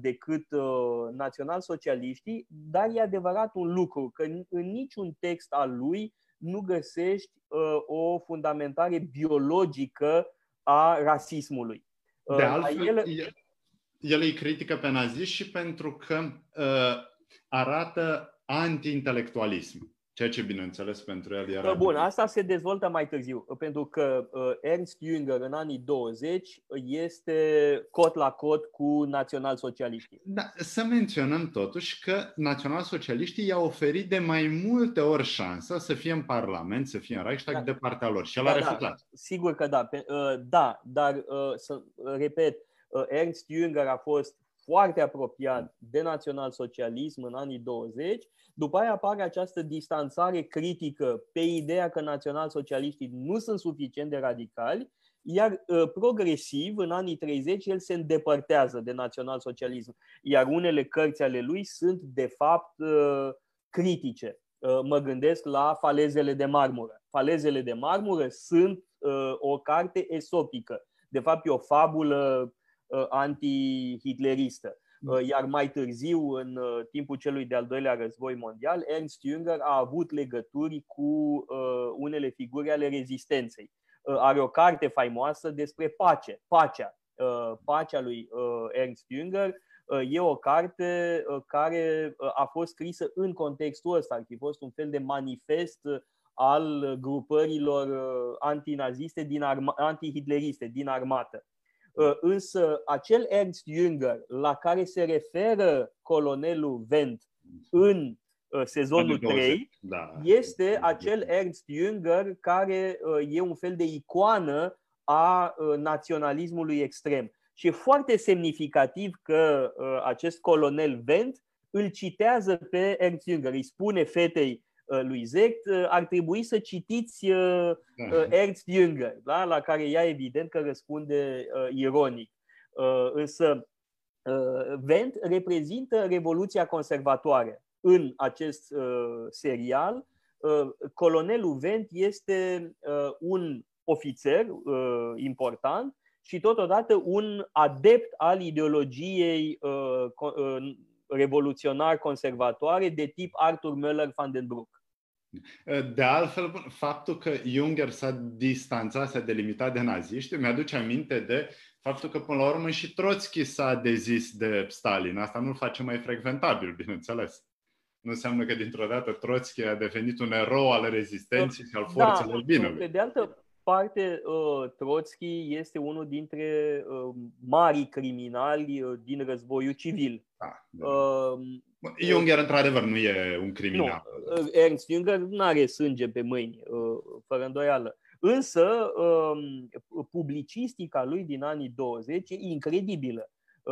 C: decât uh, național-socialiștii, dar e adevărat un lucru, că în niciun text al lui nu găsești o fundamentare biologică a rasismului.
A: De altfel, el, el îi critică pe naziști și pentru că uh, arată anti-intelectualism. Ceea ce, bineînțeles, pentru el era...
C: Bun, asta se dezvoltă mai târziu, pentru că uh, Ernst Jünger în anii 20 este cot la cot cu național-socialiștii.
A: Da, să menționăm totuși că național-socialiștii i-au oferit de mai multe ori șansa să fie în Parlament, să fie în Reichstag da. de partea lor și el da, a da, refuzat. Da,
C: sigur că da, uh, da, dar să repet, Ernst Jünger a fost foarte apropiat de național-socialism în anii 20 după aia apare această distanțare critică pe ideea că național-socialiștii nu sunt suficient de radicali, iar uh, progresiv, în anii 30, el se îndepărtează de național-socialism. Iar unele cărți ale lui sunt, de fapt, uh, critice. Uh, mă gândesc la Falezele de marmură. Falezele de marmură sunt o carte esopică. De fapt, e o fabulă anti-hitleristă. Uh, iar mai târziu, în uh, timpul celui de-al doilea război mondial, Ernst Jünger a avut legături cu uh, unele figuri ale rezistenței. Are o carte faimoasă despre pace, pacea. Pacea lui Ernst Jünger e o carte care a fost scrisă în contextul ăsta, ar fi fost un fel de manifest al grupărilor antinaziste, din arma- antihitleriste din armată. Uh, însă acel Ernst Jünger la care se referă colonelul Wendt în uh, sezonul 3 da. este acel Ernst Jünger care uh, e un fel de icoană a naționalismului extrem. Și e foarte semnificativ că acest colonel Wendt îl citează pe Ernst Jünger, îi spune fetei Uh, lui Zecht, uh, ar trebui să citiți uh, da. Ernst Jünger, da? la care ea evident că răspunde ironic. Însă Wendt reprezintă revoluția conservatoare în acest serial. Colonelul Wendt este un ofițer important și totodată un adept al ideologiei revoluționar conservatoare de tip Arthur Möller van den Broek.
A: De altfel, faptul că Junger s-a distanțat, s-a delimitat de naziști, mi-aduce aminte de faptul că, până la urmă, și Trotsky s-a dezis de Stalin. Asta nu-l face mai frecventabil, bineînțeles. Nu înseamnă că, dintr-o dată, Trotsky a devenit un erou al rezistenței și al da, forțelor da, binelui.
C: Pe de altă parte, uh, Trotsky este unul dintre uh, mari criminali uh, din războiul civil. Da, da. Uh,
A: Junger, într-adevăr, nu e un criminal.
C: Nu, Ernst Junger nu are sânge pe mâini, fără îndoială. Însă, um, publicistica lui din anii 20 e incredibilă.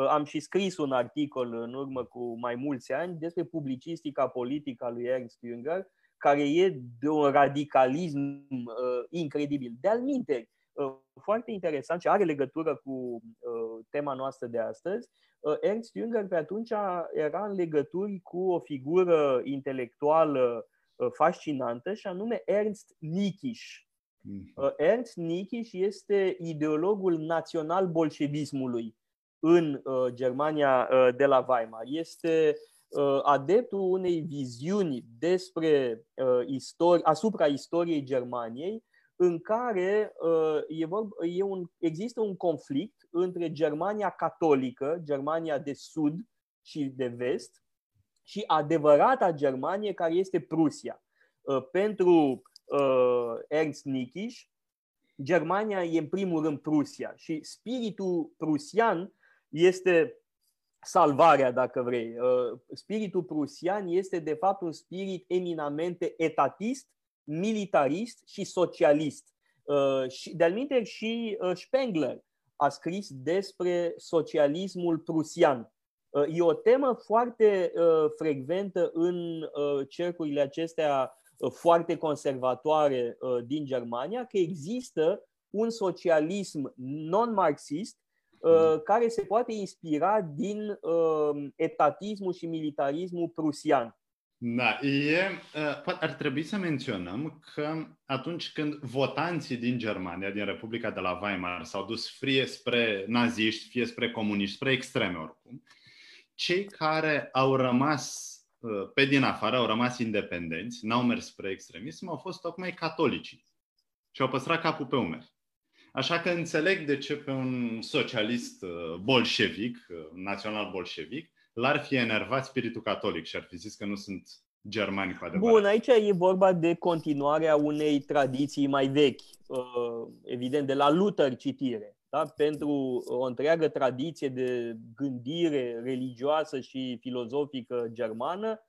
C: Am și scris un articol în urmă cu mai mulți ani despre publicistica politică a lui Ernst Junger, care e de un radicalism uh, incredibil. De-al minte, uh, foarte interesant și are legătură cu uh, tema noastră de astăzi, uh, Ernst Jünger pe atunci era în legături cu o figură intelectuală uh, fascinantă și anume Ernst Nikisch. Mm. Uh, Ernst Nikisch este ideologul național bolșevismului în uh, Germania uh, de la Weimar. Este Uh, adeptul unei viziuni despre uh, istori, asupra istoriei Germaniei, în care uh, e vorba, e un, există un conflict între Germania catolică, Germania de sud și de vest, și adevărata Germanie care este Prusia. Pentru Ernst Nikisch, Germania e în primul rând Prusia și spiritul prusian este salvarea, dacă vrei. Uh, spiritul prusian este, de fapt, un spirit eminamente etatist, militarist și socialist. Uh, de-al și uh, Spengler a scris despre socialismul prusian. E o temă foarte frecventă în cercurile acestea foarte conservatoare din Germania, că există un socialism non-marxist Uh, care se poate inspira din uh, etatismul și militarismul prusian.
A: Da, e, uh, ar trebui să menționăm că atunci când votanții din Germania, din Republica de la Weimar, s-au dus fie spre naziști, fie spre comuniști, spre extreme oricum, cei care au rămas pe din afară, au rămas independenți, n-au mers spre extremism, au fost tocmai catolicii și au păstrat capul pe umeri. Așa că înțeleg de ce pe un socialist uh, bolșevic, uh, național bolșevic, l-ar fi enervat spiritul catolic și ar fi zis că nu sunt germani cu adevărat.
C: Bun, aici e vorba de continuarea unei tradiții mai vechi, uh, evident de la Luther citire. Da? Pentru o întreagă tradiție de gândire religioasă și filozofică germană,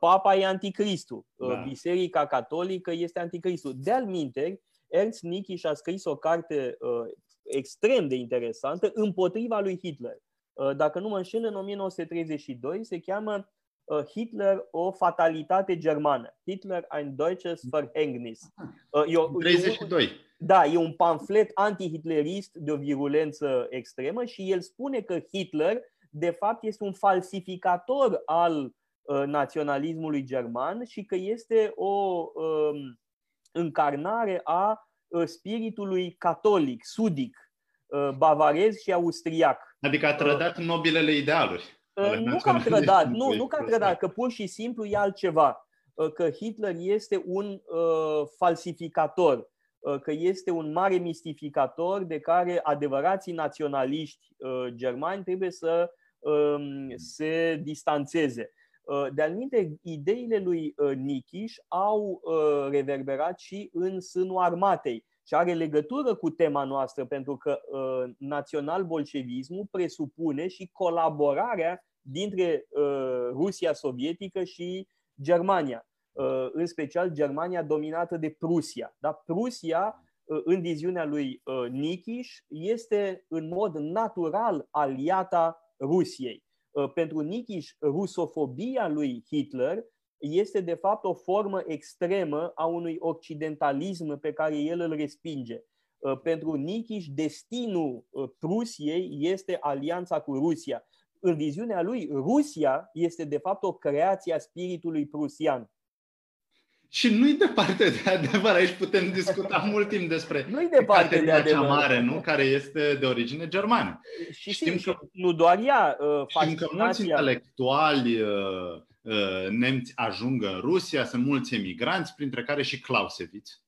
C: Papa e anticristul, da. Biserica catolică este anticristul. De-al minte, Ernst Nikisch a scris o carte uh, extrem de interesantă împotriva lui Hitler. Uh, dacă nu mă înșel, în 1932 se cheamă uh, Hitler o fatalitate germană. Hitler ein deutsches Verhängnis.
A: Uh, 32. E un,
C: da, e un pamflet antihitlerist de o virulență extremă și el spune că Hitler de fapt este un falsificator al uh, naționalismului german și că este o um, încarnare a uh, spiritului catolic, sudic, uh, bavarez și austriac.
A: Adică a trădat nobilele idealuri.
C: Uh, nu că a trădat, nu, nu că a trădat, că pur și simplu e altceva. Că Hitler este un uh, falsificator, că este un mare mistificator de care adevărații naționaliști uh, germani trebuie să uh, se distanțeze. Uh, de anumite, ideile lui uh, Nikiș au uh, reverberat și în sânul armatei și are legătură cu tema noastră, pentru că național-bolșevismul presupune și colaborarea dintre Rusia sovietică și Germania, în special Germania dominată de Prusia. Da? Prusia, în viziunea lui Nikiș, este în mod natural aliata Rusiei. Uh, pentru Nikiș, rusofobia lui Hitler este de fapt o formă extremă a unui occidentalism pe care el îl respinge. Uh, pentru Nikiș, destinul uh, Prusiei este alianța cu Rusia. În viziunea lui, Rusia este de fapt o creație a spiritului prusian.
A: Și nu-i departe de adevăr, aici putem discuta mult timp despre
C: nu-i departe de adevăr.
A: cea mare, nu? care este de origine germană.
C: Și știm că, nu doar ea,
A: uh, știm că mulți intelectuali uh, nemți ajung în Rusia, sunt mulți emigranți, printre care și Clausewitz,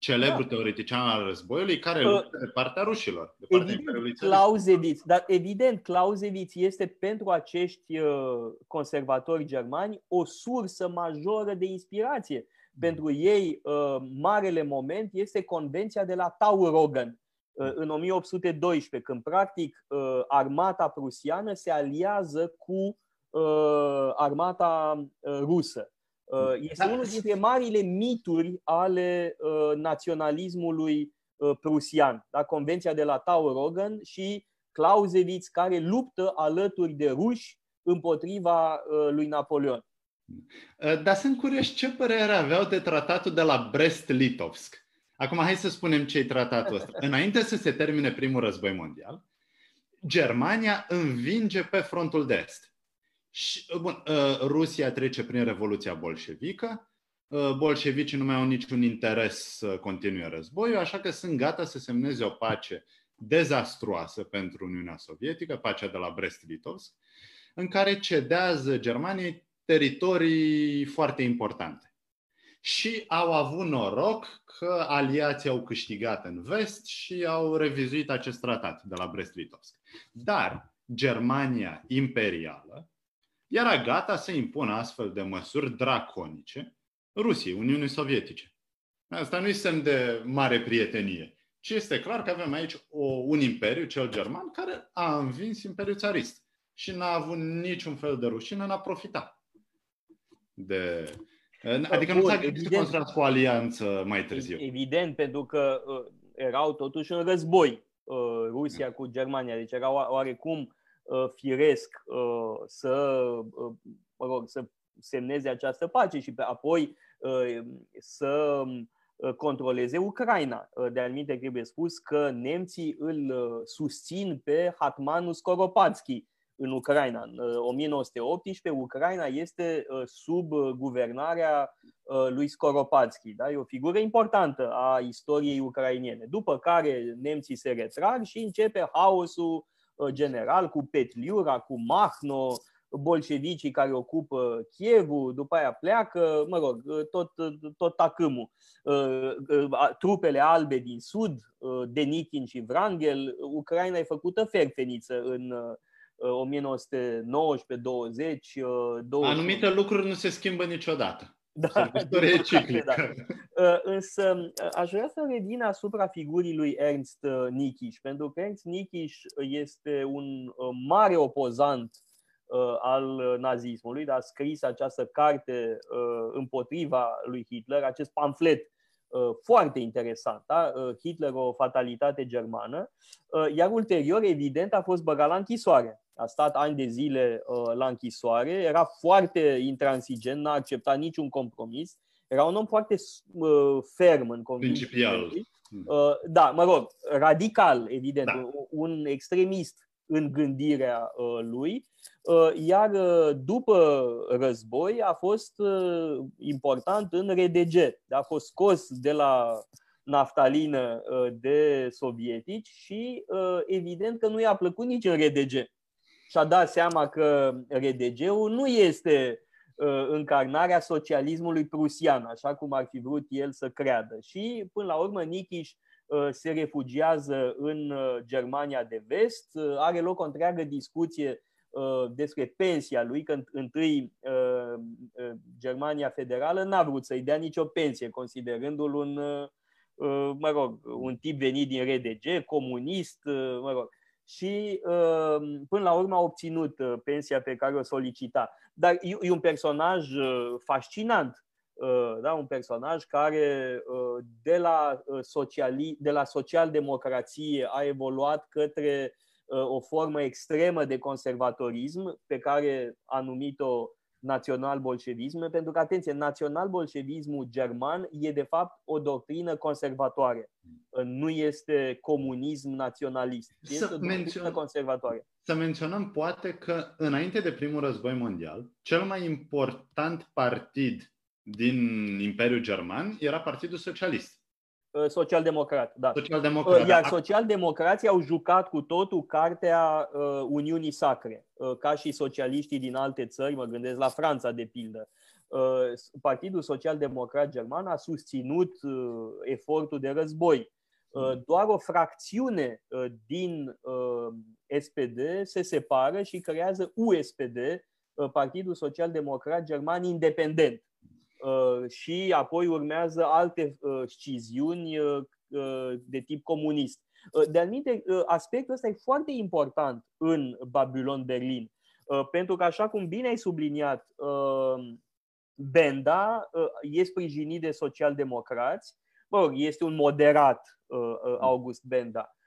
A: celebru da. teoretician al războiului, care uh, luptă de partea rușilor, de partea
C: evident, Clausewitz, dar evident, Clausewitz este pentru acești uh, conservatori germani o sursă majoră de inspirație. Mm. Pentru ei, uh, marele moment este convenția de la Taurogen, mm. în 1812, când practic armata prusiană se aliază cu armata rusă. Uh, este da. unul dintre marile mituri ale uh, naționalismului uh, prusian. Da? Convenția de la Taurogen și Clausewitz care luptă alături de ruși împotriva lui Napoleon.
A: Dar sunt curios ce părere aveau de tratatul de la Brest-Litovsk. Acum hai să spunem ce-i tratatul ăsta. Înainte să se termine primul război mondial, Germania învinge pe frontul de est. Și, uh, bun, uh, Rusia trece prin Revoluția bolșevică, uh, bolșevicii nu mai au niciun interes să continue războiul, așa că sunt gata să semneze o pace dezastruoasă pentru Uniunea Sovietică, pacea de la Brest-Litovsk, în care cedează Germaniei teritorii foarte importante. Și au avut noroc că aliații au câștigat în vest și au revizuit acest tratat de la Brest-Litovsk. Dar Germania imperială era gata să impună astfel de măsuri draconice Rusiei, Uniunii Sovietice. Asta nu e semn de mare prietenie, ci este clar că avem aici o, un imperiu, cel german, care a învins Imperiul Țarist și n-a avut niciun fel de rușine, n-a profitat de, Adică Bun, nu s-a gândit să cu o alianță mai târziu.
C: Evident, pentru că uh, erau totuși în război uh, Rusia cu Germania, deci era oarecum Uh, firesc uh, să, uh, mă rog, să semneze această pace și pe apoi să controleze Ucraina. De anumite trebuie spus că nemții îl susțin pe Hatmanul Skoropatski în Ucraina. În 1918, Ucraina este sub guvernarea lui Skoropatski. Da? E o figură importantă a istoriei ucrainiene. După care nemții se retrag și începe haosul Uh, general, cu Petliura, cu Mahno, bolșevicii care ocupă Chievul, după aia pleacă, mă rog, uh, tot, uh, tot tacâmul. Trupele albe din sud, Denikin și Wrangel, Ucraina e făcută ferfeniță în 1919, 20, 20.
A: Anumite lucruri nu se schimbă niciodată. Da, istorie ciclică.
C: Da. Însă aș vrea să revin asupra figurii lui Ernst Nikiș, pentru că Ernst Nikiș este un mare opozant al nazismului, a scris această carte împotriva lui Hitler, acest pamflet foarte interesant, da? Hitler o fatalitate germană, iar ulterior, evident, a fost băgat la închisoare a stat ani de zile uh, la închisoare, era foarte intransigent, n-a acceptat niciun compromis, era un om foarte uh, ferm în
A: convingerea
C: uh, Da, mă rog, radical, evident, da. un extremist în gândirea lui, iar după război a fost important în RDG, a fost scos de la naftalină de sovietici și evident că nu i-a plăcut nici în RDG și-a dat seama că RDG-ul nu este uh, încarnarea socialismului prusian, așa cum ar fi vrut el să creadă. Și, până la urmă, Nikiș uh, se refugiază în uh, Germania de vest, are loc o întreagă discuție despre pensia lui, când întâi Germania Federală n-a vrut să-i dea nicio pensie, considerându-l un, mă rog, un tip venit din RDG, comunist, mă rog și uh, până la urmă a obținut uh, pensia pe care o solicita. Dar e un personaj uh, fascinant, da? un personaj care de la, sociali, de la social-democrație a evoluat către o formă extremă de conservatorism pe care a numit-o național-bolșevism, pentru că, atenție, național-bolșevismul german e de fapt o doctrină conservatoare. Nu este comunism naționalist. Este să o doctrină mențion... conservatoare.
A: Să menționăm poate că înainte de primul război mondial, cel mai important partid din Imperiul German era Partidul Socialist.
C: Social-democrat, da.
A: Social-democrat.
C: Iar social-democrații au jucat cu totul cartea Uniunii Sacre, ca și socialiștii din alte țări, mă gândesc la Franța, de pildă. Partidul Social-Democrat German a susținut efortul de război. Doar o fracțiune din SPD se separă și creează USPD, Partidul Social-Democrat German Independent Uh, și apoi urmează alte uh, sciziuni uh, de tip comunist. De anumite, aspectul ăsta e foarte important în Babylon Berlin, pentru că, așa cum bine ai subliniat, Benda e sprijinit de socialdemocrați, mă rog, este un moderat August Benda, Uh,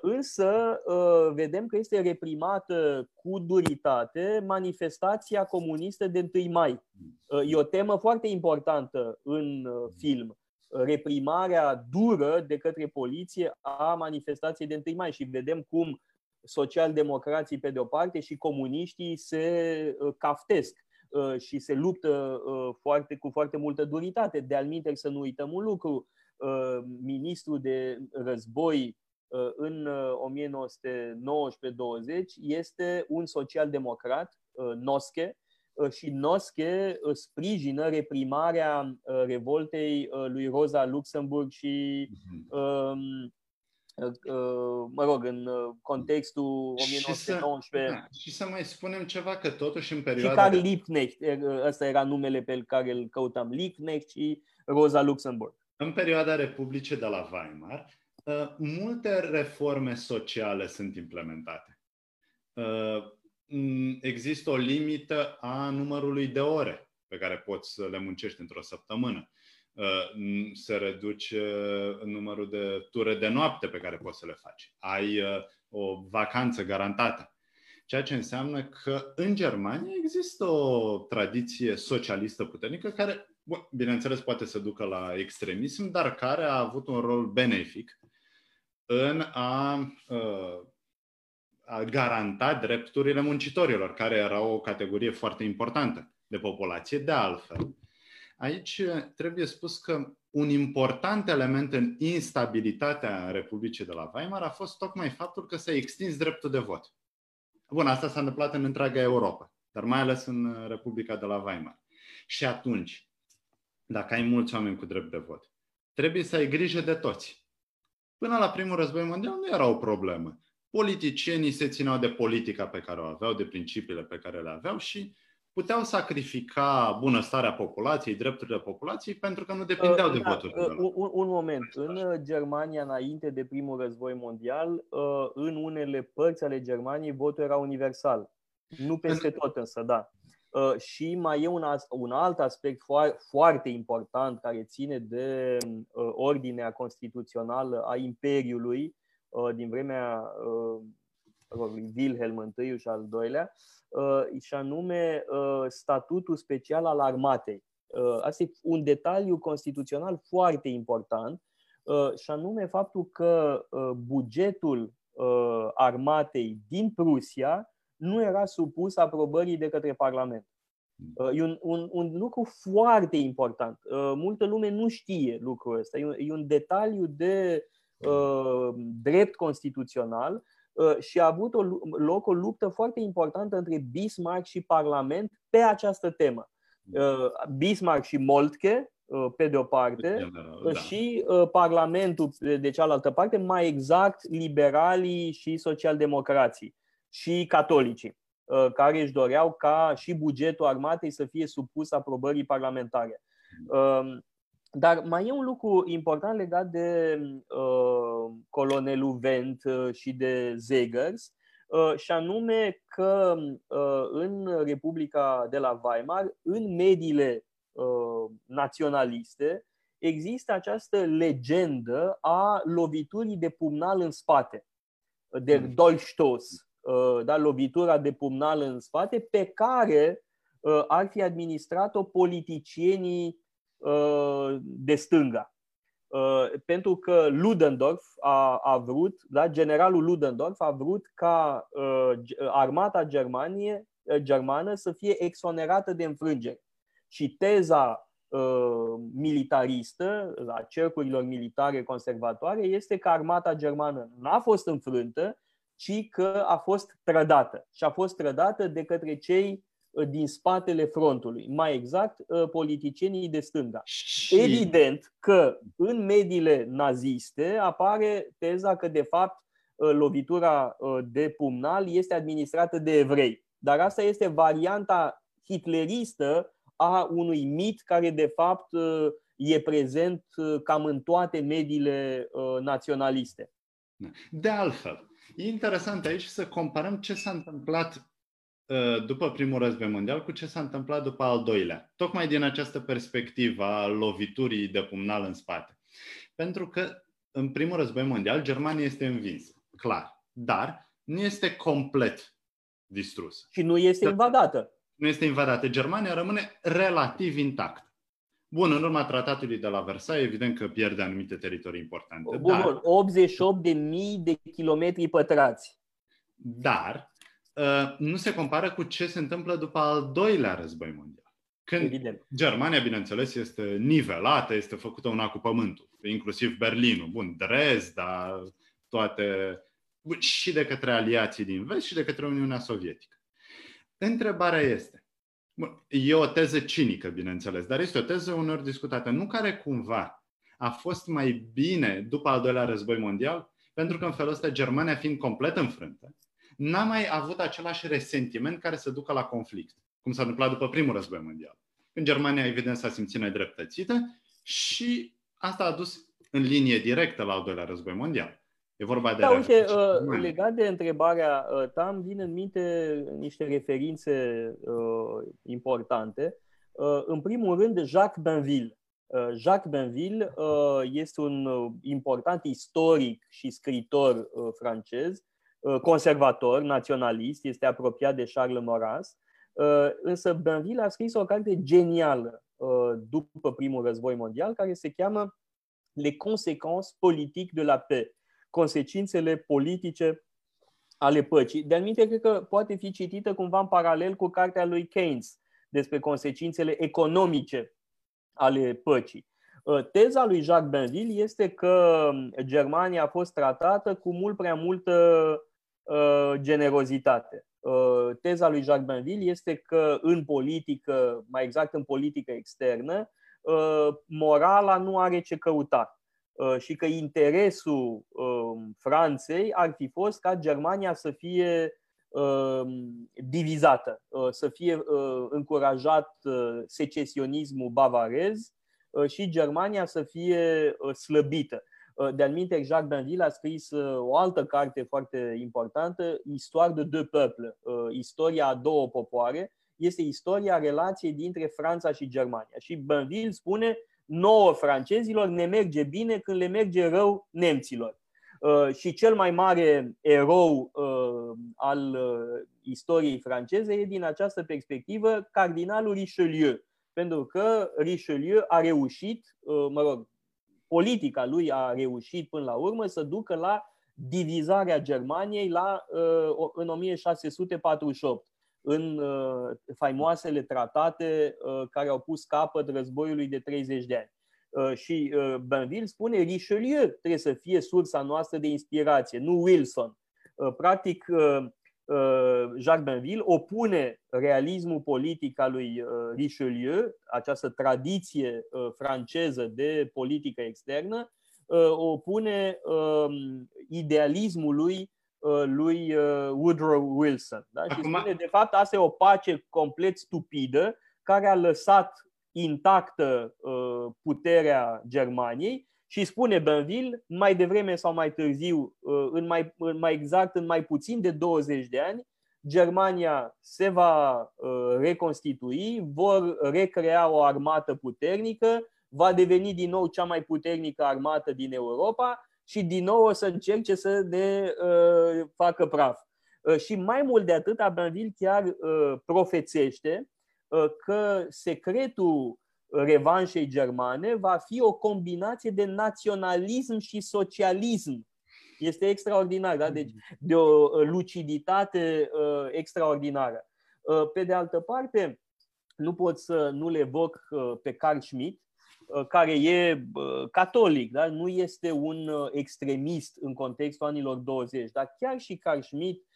C: însă uh, vedem că este reprimată cu duritate manifestația comunistă de 1 mai. Uh, e o temă foarte importantă în film. Reprimarea dură de către poliție a manifestației de 1 mai și vedem cum socialdemocrații pe de-o parte și comuniștii se caftesc și se luptă foarte, cu foarte multă duritate. De alminte, să nu uităm un lucru, ministrul de război Uh, în 1919-20 uh, este un social-democrat, uh, Nosche, și Nosche sprijină reprimarea revoltei lui Rosa Luxemburg și mhm. um, mă rog, în contextul 1919. Și să,
A: da, și să mai spunem ceva, că totuși în perioada...
C: Și Carl Liebknecht, ăsta era numele pe care îl căutam, Liebknecht și Rosa Luxemburg.
A: În perioada Republicii de la Weimar, Uh, multe reforme sociale sunt implementate. Uh, există o limită a numărului de ore pe care poți să le muncești într-o săptămână. Uh, se reduce numărul de ture de noapte pe care poți să le faci. Ai o vacanță garantată. Ceea ce înseamnă că în Germania există o tradiție socialistă puternică care, bineînțeles, poate să ducă la extremism, dar care a avut un rol benefic în a, a garanta drepturile muncitorilor, care erau o categorie foarte importantă de populație. De altfel, aici trebuie spus că un important element în instabilitatea Republicii de la Weimar a fost tocmai faptul că s-a extins dreptul de vot. Bun, asta s-a întâmplat în întreaga Europa, dar mai ales în Republica de la Weimar. Și atunci, dacă ai mulți oameni cu drept de vot, trebuie să ai grijă de toți. Până la primul război mondial nu era o problemă. Politicienii se țineau de politica pe care o aveau, de principiile pe care le aveau și puteau sacrifica bunăstarea populației, drepturile populației, pentru că nu depindeau uh, de da, voturile uh,
C: un, un moment. În Germania, înainte de primul război mondial, uh, în unele părți ale Germaniei, votul era universal. Nu peste tot însă, da. Uh, și mai e un, un alt aspect foarte important care ține de uh, ordinea constituțională a Imperiului uh, din vremea lui Wilhelm I și al doilea, și anume statutul special al armatei. Asta e un detaliu constituțional foarte important și anume faptul că bugetul armatei din Prusia nu era supus aprobării de către Parlament. Uh, e un, un, un lucru foarte important. Uh, multă lume nu știe lucrul ăsta. E un, e un detaliu de uh, drept constituțional uh, și a avut o, loc o luptă foarte importantă între Bismarck și Parlament pe această temă. Uh, Bismarck și Moltke, uh, pe de o parte, da. și uh, Parlamentul de cealaltă parte, mai exact liberalii și socialdemocrații și catolicii, uh, care își doreau ca și bugetul armatei să fie supus aprobării parlamentare. Um, dar mai e un lucru important legat de uh, colonelul Vent uh, și de Zegers, și anume că în Republica de la Weimar, în mediile naționaliste, există această legendă a loviturii de pumnal în spate, de mm. Dolchstoß, Uh, da, lovitura de pumnal în spate, pe care uh, ar fi administrat-o politicienii uh, de stânga. Pentru că Ludendorff a, a vrut, da, generalul Ludendorff a vrut ca armata Germanie, germană să fie exonerată de înfrângere. Și teza militaristă, la cercurilor militare conservatoare, este că armata germană n-a fost înfrântă, ci că a fost trădată. Și a fost trădată de către cei uh, din spatele frontului, mai exact uh, politicienii de stânga. Și... Evident că în mediile naziste apare teza că de fapt uh, lovitura de pumnal este administrată de evrei. Dar asta este varianta hitleristă a unui mit care de fapt e prezent cam în toate mediile naționaliste.
A: De altfel, E interesant aici să comparăm ce s-a întâmplat uh, după primul război mondial cu ce s-a întâmplat după al doilea. Tocmai din această perspectivă a loviturii de pumnal în spate. Pentru că în primul război mondial Germania este învinsă, clar, dar nu este complet distrusă.
C: Și nu este invadată.
A: Nu este invadată. Germania rămâne relativ intactă. Bun, în urma tratatului de la Versailles, evident că pierde anumite teritorii importante.
C: Bun, dar, 88 de mii de kilometri pătrați.
A: Dar uh, nu se compară cu ce se întâmplă după al doilea război mondial. Când Evident. Germania, bineînțeles, este nivelată, este făcută una cu pământul, inclusiv Berlinul, bun, Dresda, toate, și de către aliații din vest și de către Uniunea Sovietică. Întrebarea este, E o teză cinică, bineînțeles, dar este o teză uneori discutată. Nu care cumva a fost mai bine după al doilea război mondial, pentru că în felul ăsta Germania fiind complet înfrântă, n-a mai avut același resentiment care să ducă la conflict, cum s-a întâmplat după primul război mondial. Când Germania, evident, s-a simțit nedreptățită și asta a dus în linie directă la al doilea război mondial. E vorba de.
C: Da, uite, uh, legat de întrebarea uh, ta, îmi vin în minte niște referințe uh, importante. Uh, în primul rând, Jacques Benville. Uh, Jacques Benville uh, este un uh, important istoric și scritor uh, francez, uh, conservator, naționalist, este apropiat de Charles Maurras. Uh, însă Benville a scris o carte genială uh, după primul război mondial, care se cheamă Les conséquences politiques de la paix consecințele politice ale păcii. De anumite, cred că poate fi citită cumva în paralel cu cartea lui Keynes despre consecințele economice ale păcii. Uh, teza lui Jacques Benville este că Germania a fost tratată cu mult prea multă uh, generozitate. Uh, teza lui Jacques Benville este că în politică, mai exact în politică externă, morala nu are ce căuta. Uh, și că interesul um, Franței ar fi fost ca Germania să fie um, divizată, uh, să fie uh, încurajat secesionismul bavarez și Germania să fie slăbită. De alminte, Jacques Benville a scris o altă carte foarte importantă, Histoire de deux peuples, istoria a două popoare, este istoria relației dintre Franța și Germania. Și Benville spune nouă francezilor ne merge bine când le merge rău nemților. Uh, și cel mai mare erou uh, al uh, istoriei franceze e din această perspectivă cardinalul Richelieu. Pentru că Richelieu a reușit, mă rog, politica lui a reușit până la urmă să ducă la divizarea Germaniei la, în 1648 în uh, faimoasele tratate uh, care au pus capăt războiului de 30 de ani. Uh, și Benville spune Richelieu trebuie să fie sursa noastră de inspirație, nu Wilson. Practic, Jacques Benville opune realismul politic al lui Richelieu, această tradiție franceză de politică externă, opune um, idealismului Uh, lui uh, Woodrow Wilson. Da? Și Acum... spune, de fapt, asta e o pace complet stupidă care a lăsat intactă uh, puterea Germaniei și spune Benville, mai devreme sau mai târziu, în mai, în mai exact în mai puțin de 20 de ani, Germania se va reconstitui, vor recrea o armată puternică, va deveni din nou cea mai puternică armată din Europa și din nou o să încerce să ne uh, facă praf. Uh, și mai mult de atât, Abenville chiar uh, profețește uh, că secretul revanșei germane va fi o combinație de naționalism și socialism. Este extraordinar, da? deci de o uh, luciditate uh, extraordinară. Uh, pe de altă parte, nu pot să nu-l evoc pe Carl Schmitt, care e catolic, da? nu este un extremist în contextul anilor 20, dar chiar și Carl Schmitt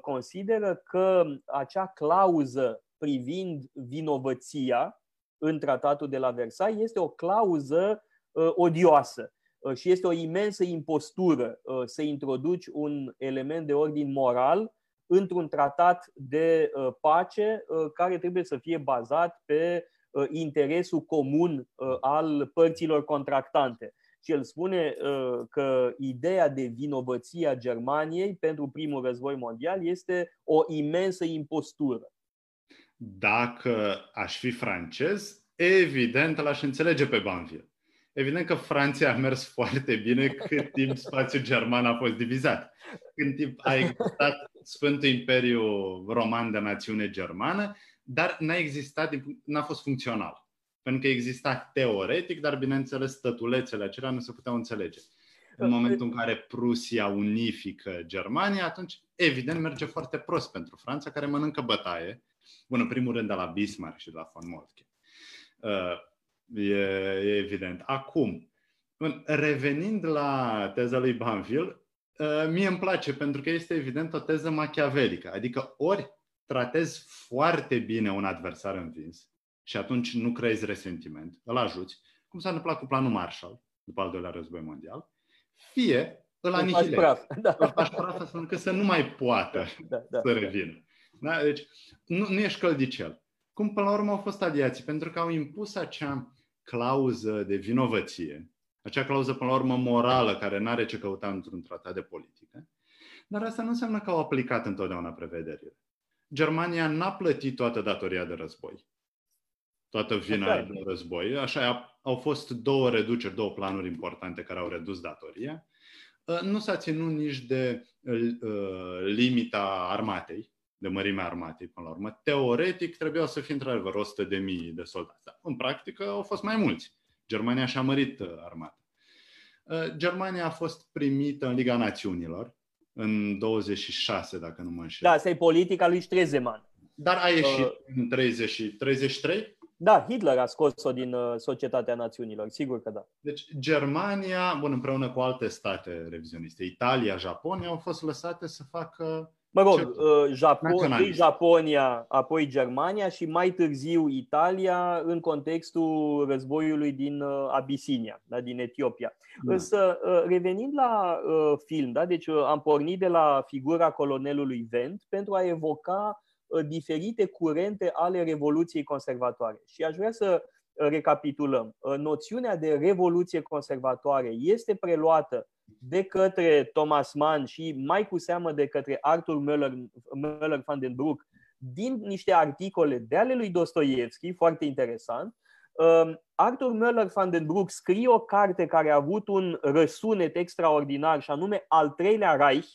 C: consideră că acea clauză privind vinovăția în tratatul de la Versailles este o clauză odioasă și este o imensă impostură să introduci un element de ordin moral într-un tratat de pace care trebuie să fie bazat pe Uh, interesul comun uh, al părților contractante. Și el spune uh, că ideea de vinovăție a Germaniei pentru primul război mondial este o imensă impostură.
A: Dacă aș fi francez, evident l-aș înțelege pe Banville. Evident că Franța a mers foarte bine cât timp spațiul german a fost divizat. Când timp a existat Sfântul Imperiu Roman de națiune germană, dar n-a existat, n-a fost funcțional. Pentru că exista teoretic, dar bineînțeles stătulețele acelea nu se puteau înțelege. În momentul în care Prusia unifică Germania, atunci evident merge foarte prost pentru Franța, care mănâncă bătaie. Bun, în primul rând de la Bismarck și de la von Moltke. Uh, e, e evident. Acum, revenind la teza lui Banville, uh, mie îmi place pentru că este evident o teză machiavelică. Adică ori tratezi foarte bine un adversar învins și atunci nu creezi resentiment, îl ajuți, cum s-a întâmplat cu planul Marshall după al doilea război mondial, fie îl anihilezi. Praf. Da. Îl faci praf astfel încât să nu mai poată da, da, să revină. Da? Deci nu, nu ești căldicel. Cum până la urmă au fost aliații? Pentru că au impus acea clauză de vinovăție, acea clauză până la urmă morală care nu are ce căuta într-un tratat de politică, dar asta nu înseamnă că au aplicat întotdeauna prevederile. Germania n-a plătit toată datoria de război. Toată vina de război. Așa au fost două reduceri, două planuri importante care au redus datoria. Ă, nu s-a ținut nici de ă, limita armatei, de mărimea armatei, până la urmă. Teoretic trebuiau să fie într-adevăr 100 de mii de soldați. Dar în practică au fost mai mulți. Germania și-a mărit ă, armata. Germania a fost primită în Liga Națiunilor, în 26, dacă nu mă înșel.
C: Da, asta e politica lui Strezemann.
A: Dar a ieșit uh, în 30, 33?
C: Da, Hitler a scos-o din uh, Societatea Națiunilor, sigur că da.
A: Deci Germania, bun, împreună cu alte state revizioniste, Italia, Japonia, au fost lăsate să facă
C: Mă rog, uh, Japon, Japonia, apoi Germania și mai târziu Italia în contextul războiului din uh, Abisinia, da, din Etiopia. Da. Însă, uh, revenind la film, da, deci am pornit de la figura colonelului Vent pentru a evoca diferite curente ale Revoluției Conservatoare. Și aș vrea să recapitulăm. Noțiunea de revoluție conservatoare este preluată de către Thomas Mann și mai cu seamă de către Arthur Möller, Möller van den Broek din niște articole de ale lui Dostoevski, foarte interesant. Um, Arthur Möller van den Broek scrie o carte care a avut un răsunet extraordinar și anume Al treilea Reich.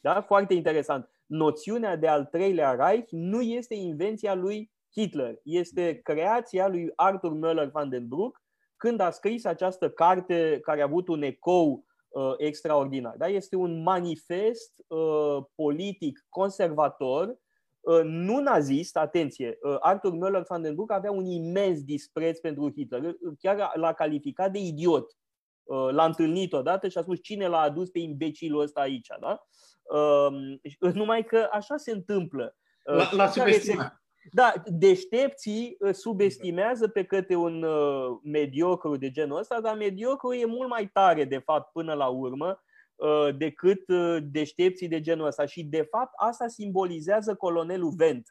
C: Da? Foarte interesant. Noțiunea de al treilea Reich nu este invenția lui Hitler, este creația lui Arthur Möller van den Broek când a scris această carte care a avut un ecou uh, extraordinar. Da? Este un manifest uh, politic conservator, uh, nu nazist, atenție, uh, Arthur Möller van den Broek avea un imens dispreț pentru Hitler, chiar l-a calificat de idiot. Uh, l-a întâlnit odată și a spus cine l-a adus pe imbecilul ăsta aici. Da? Uh, numai că așa se întâmplă.
A: Uh, la, la subestimat.
C: Da, deștepții uh, subestimează pe câte un uh, mediocru de genul ăsta, dar mediocru e mult mai tare, de fapt, până la urmă, uh, decât deștepții de genul ăsta. Și, de fapt, asta simbolizează colonelul Vent.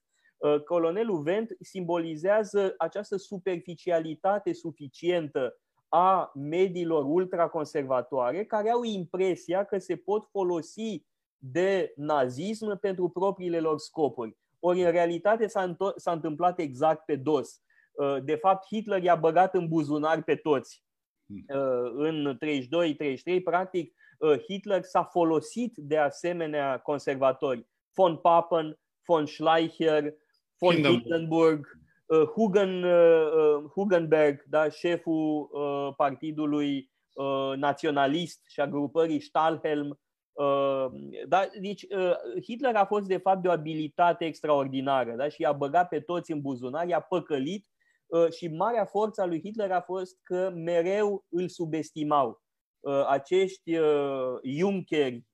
C: Colonelul Vent simbolizează această superficialitate suficientă a mediilor ultraconservatoare care au impresia că se pot folosi de nazism pentru propriile lor scopuri. Ori în realitate s-a, s-a întâmplat exact pe dos. Uh, de fapt, Hitler i-a băgat în buzunar pe toți. Hmm. Uh, în 32-33, practic, uh, Hitler s-a folosit de asemenea conservatori. Von Papen, von Schleicher, von Hindenburg, Hugen, Hugenberg, da, șeful partidului naționalist și a grupării Stahlhelm, Uh, da, deci uh, Hitler a fost de fapt de o abilitate extraordinară da? și i-a băgat pe toți în buzunar, i-a păcălit uh, și marea forță a lui Hitler a fost că mereu îl subestimau. Acești Junkeri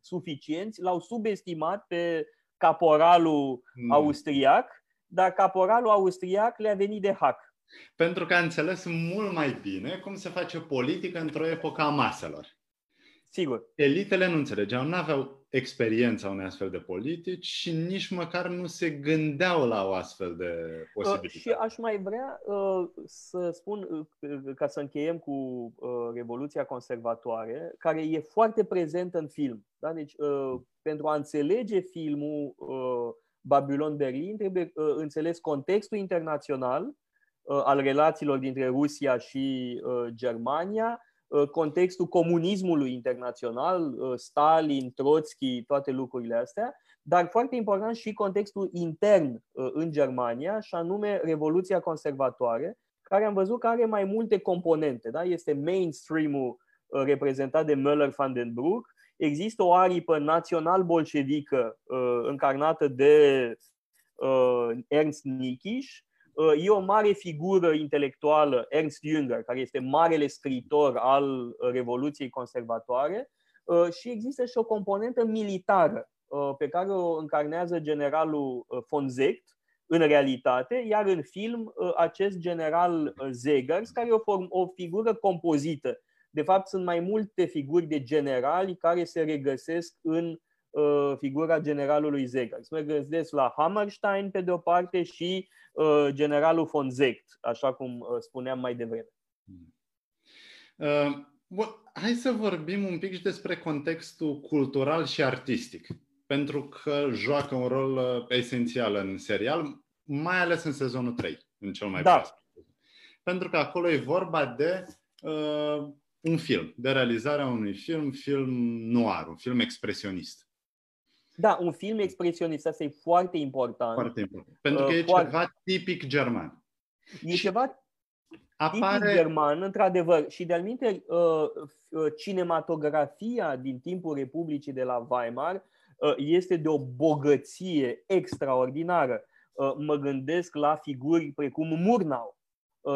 C: suficienți l-au subestimat pe caporalul mm. austriac, dar caporalul austriac le-a venit de hack.
A: Pentru că a înțeles mult mai bine cum se face politică într-o epocă a maselor.
C: Sigur.
A: Elitele nu înțelegeau, nu aveau experiența unei astfel de politici și nici măcar nu se gândeau la o astfel de posibilitate.
C: Uh, și aș mai vrea uh, să spun, uh, ca să încheiem cu uh, Revoluția Conservatoare, care e foarte prezentă în film. Da? Deci, uh, pentru a înțelege filmul uh, Babylon Berlin, trebuie uh, înțeles contextul internațional uh, al relațiilor dintre Rusia și uh, Germania, Uh, contextul comunismului internațional, uh, Stalin, Trotsky, toate lucrurile astea, dar foarte important și contextul intern uh, în Germania, și anume Revoluția Conservatoare, care am văzut că are mai multe componente. Da? Este mainstream-ul reprezentat de Möller van den Broek, există o aripă național-bolșevică încarnată de Ernst Nikisch, Uh, e o mare figură intelectuală, Ernst Jünger, care este marele scriitor al uh, Revoluției Conservatoare uh, și există și o componentă militară pe care o încarnează generalul von Zecht în realitate, iar în film acest general Zegers, care e o, form, o figură compozită. De fapt, sunt mai multe figuri de generali care se regăsesc în Uh, figura generalului Zegers. Mă gândesc la Hammerstein pe de o parte și uh, generalul von Zecht, așa cum uh, spuneam mai devreme.
A: Uh, bun, hai să vorbim un pic și despre contextul cultural și artistic, pentru că joacă un rol esențial în serial, mai ales în sezonul 3, în cel mai
C: da.
A: Pentru că acolo e vorba de uh, un film, de realizarea unui film, film noir, un film expresionist.
C: Da, un film expresionist, asta e foarte important.
A: Foarte important. Pentru că uh, e foarte... ceva tipic german.
C: E și ceva apare... tipic german, într-adevăr. Și de-al minte, uh, uh, cinematografia din timpul Republicii de la Weimar este de o bogăție extraordinară. Mă gândesc la figuri precum Murnau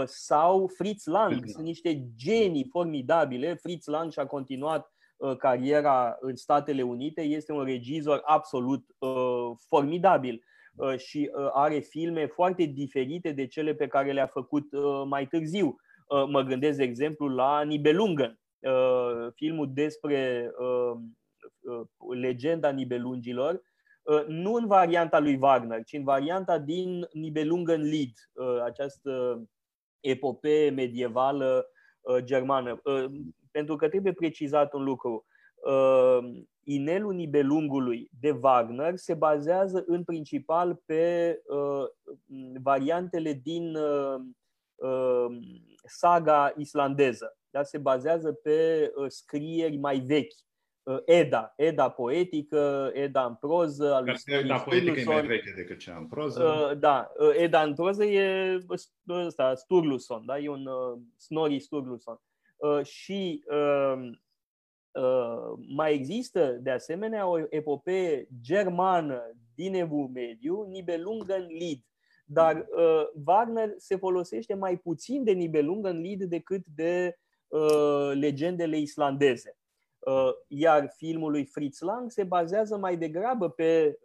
C: sau Fritz Lang. Sunt niște genii formidabile. Fritz Lang și-a continuat Uh, cariera în Statele Unite, este un regizor absolut uh, formidabil uh, și are filme foarte diferite de cele pe care le-a făcut mai târziu. Mă gândesc, de exemplu, la Nibelungen, filmul despre legenda Nibelungilor, nu în varianta lui Wagner, ci în varianta din Nibelungen Lied, această epopee medievală germană pentru că trebuie precizat un lucru. Uh, Inelul Nibelungului de Wagner se bazează în principal pe uh, variantele din uh, saga islandeză. Da? Se bazează pe scrieri mai vechi. Eda, Eda poetică, Eda în proză.
A: Al Eda poetică e mai veche decât cea în proză.
C: Da, Eda în proză e ăsta, Sturluson, da? e un Snorri Sturluson. Uh, și um, uh, mai există de asemenea o epopee germană din Evul Mediu, Nibelungen Lied. Dar uh, Wagner se folosește mai puțin de Nibelungen Lied decât de legendele islandeze. Iar filmul lui Fritz Lang se bazează mai degrabă pe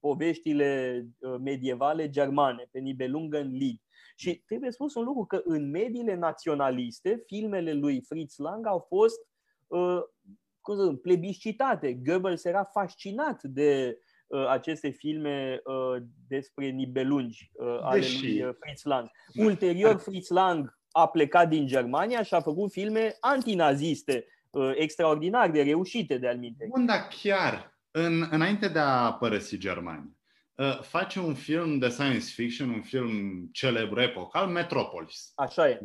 C: poveștile medievale germane, pe Nibelungen Lied. Și trebuie spus un lucru, că în mediile naționaliste, filmele lui Fritz Lang au fost uh, cum să zic, plebiscitate. Goebbels era fascinat de uh, aceste filme uh, despre nibelungi uh, ale Deși... lui uh, Fritz Lang. Ulterior, Fritz Lang a plecat din Germania și a făcut filme antinaziste, uh, extraordinar de reușite de-al minte.
A: Bun, dar chiar în, înainte de a părăsi Germania, Uh, face un film de science fiction, un film celebru epocal, Metropolis.
C: Așa e.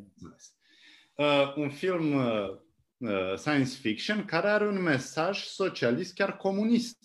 A: Uh, un film uh, uh, science fiction care are un mesaj socialist, chiar comunist.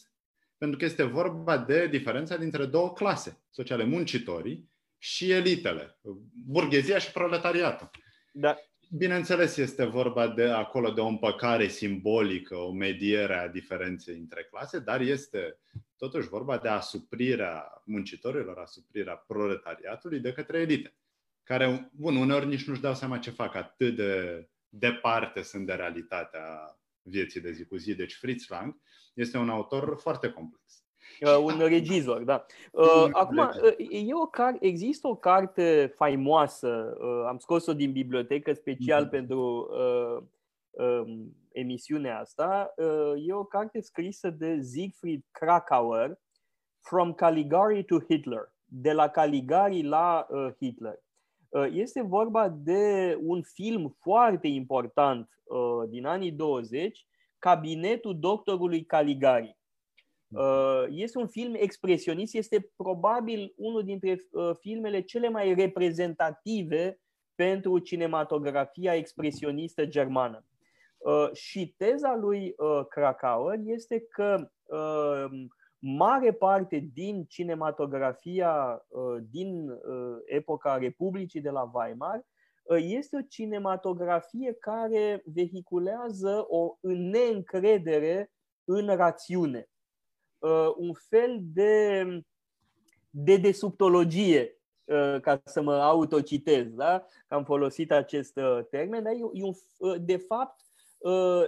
A: Pentru că este vorba de diferența dintre două clase sociale, muncitorii și elitele, burghezia și proletariatul.
C: Da.
A: Bineînțeles, este vorba de acolo de o împăcare simbolică, o mediere a diferenței între clase, dar este totuși vorba de asuprirea muncitorilor, asuprirea proletariatului de către elite, care, bun, uneori nici nu-și dau seama ce fac, atât de departe sunt de realitatea vieții de zi cu zi. Deci Fritz Lang este un autor foarte complex.
C: Uh, un regizor, da. Uh, acum, uh, e o car- există o carte faimoasă, uh, am scos-o din bibliotecă special mm-hmm. pentru uh, uh, emisiunea asta. Uh, e o carte scrisă de Siegfried Krakauer, From Caligari to Hitler, de la Caligari la uh, Hitler. Uh, este vorba de un film foarte important uh, din anii 20, Cabinetul doctorului Caligari. Uh, este un film expresionist, este probabil unul dintre filmele cele mai reprezentative pentru cinematografia expresionistă germană. Și teza lui Krakauer este că mare parte din cinematografia uh, din uh, epoca Republicii de la Weimar uh, este o cinematografie care vehiculează o neîncredere în rațiune. Un fel de, de desubtologie, ca să mă autocitez, da? că am folosit acest termen, dar e un, de fapt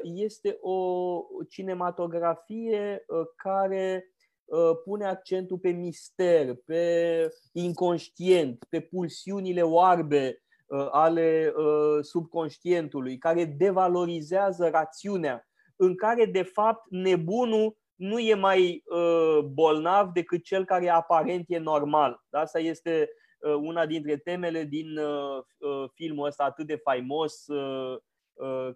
C: este o cinematografie care Uh, pune accentul pe mister, pe inconștient, pe pulsiunile oarbe uh, ale uh, subconștientului, care devalorizează rațiunea, în care, de fapt, nebunul nu e mai bolnav decât cel care aparent e normal. Asta este una dintre temele din filmul ăsta atât de faimos,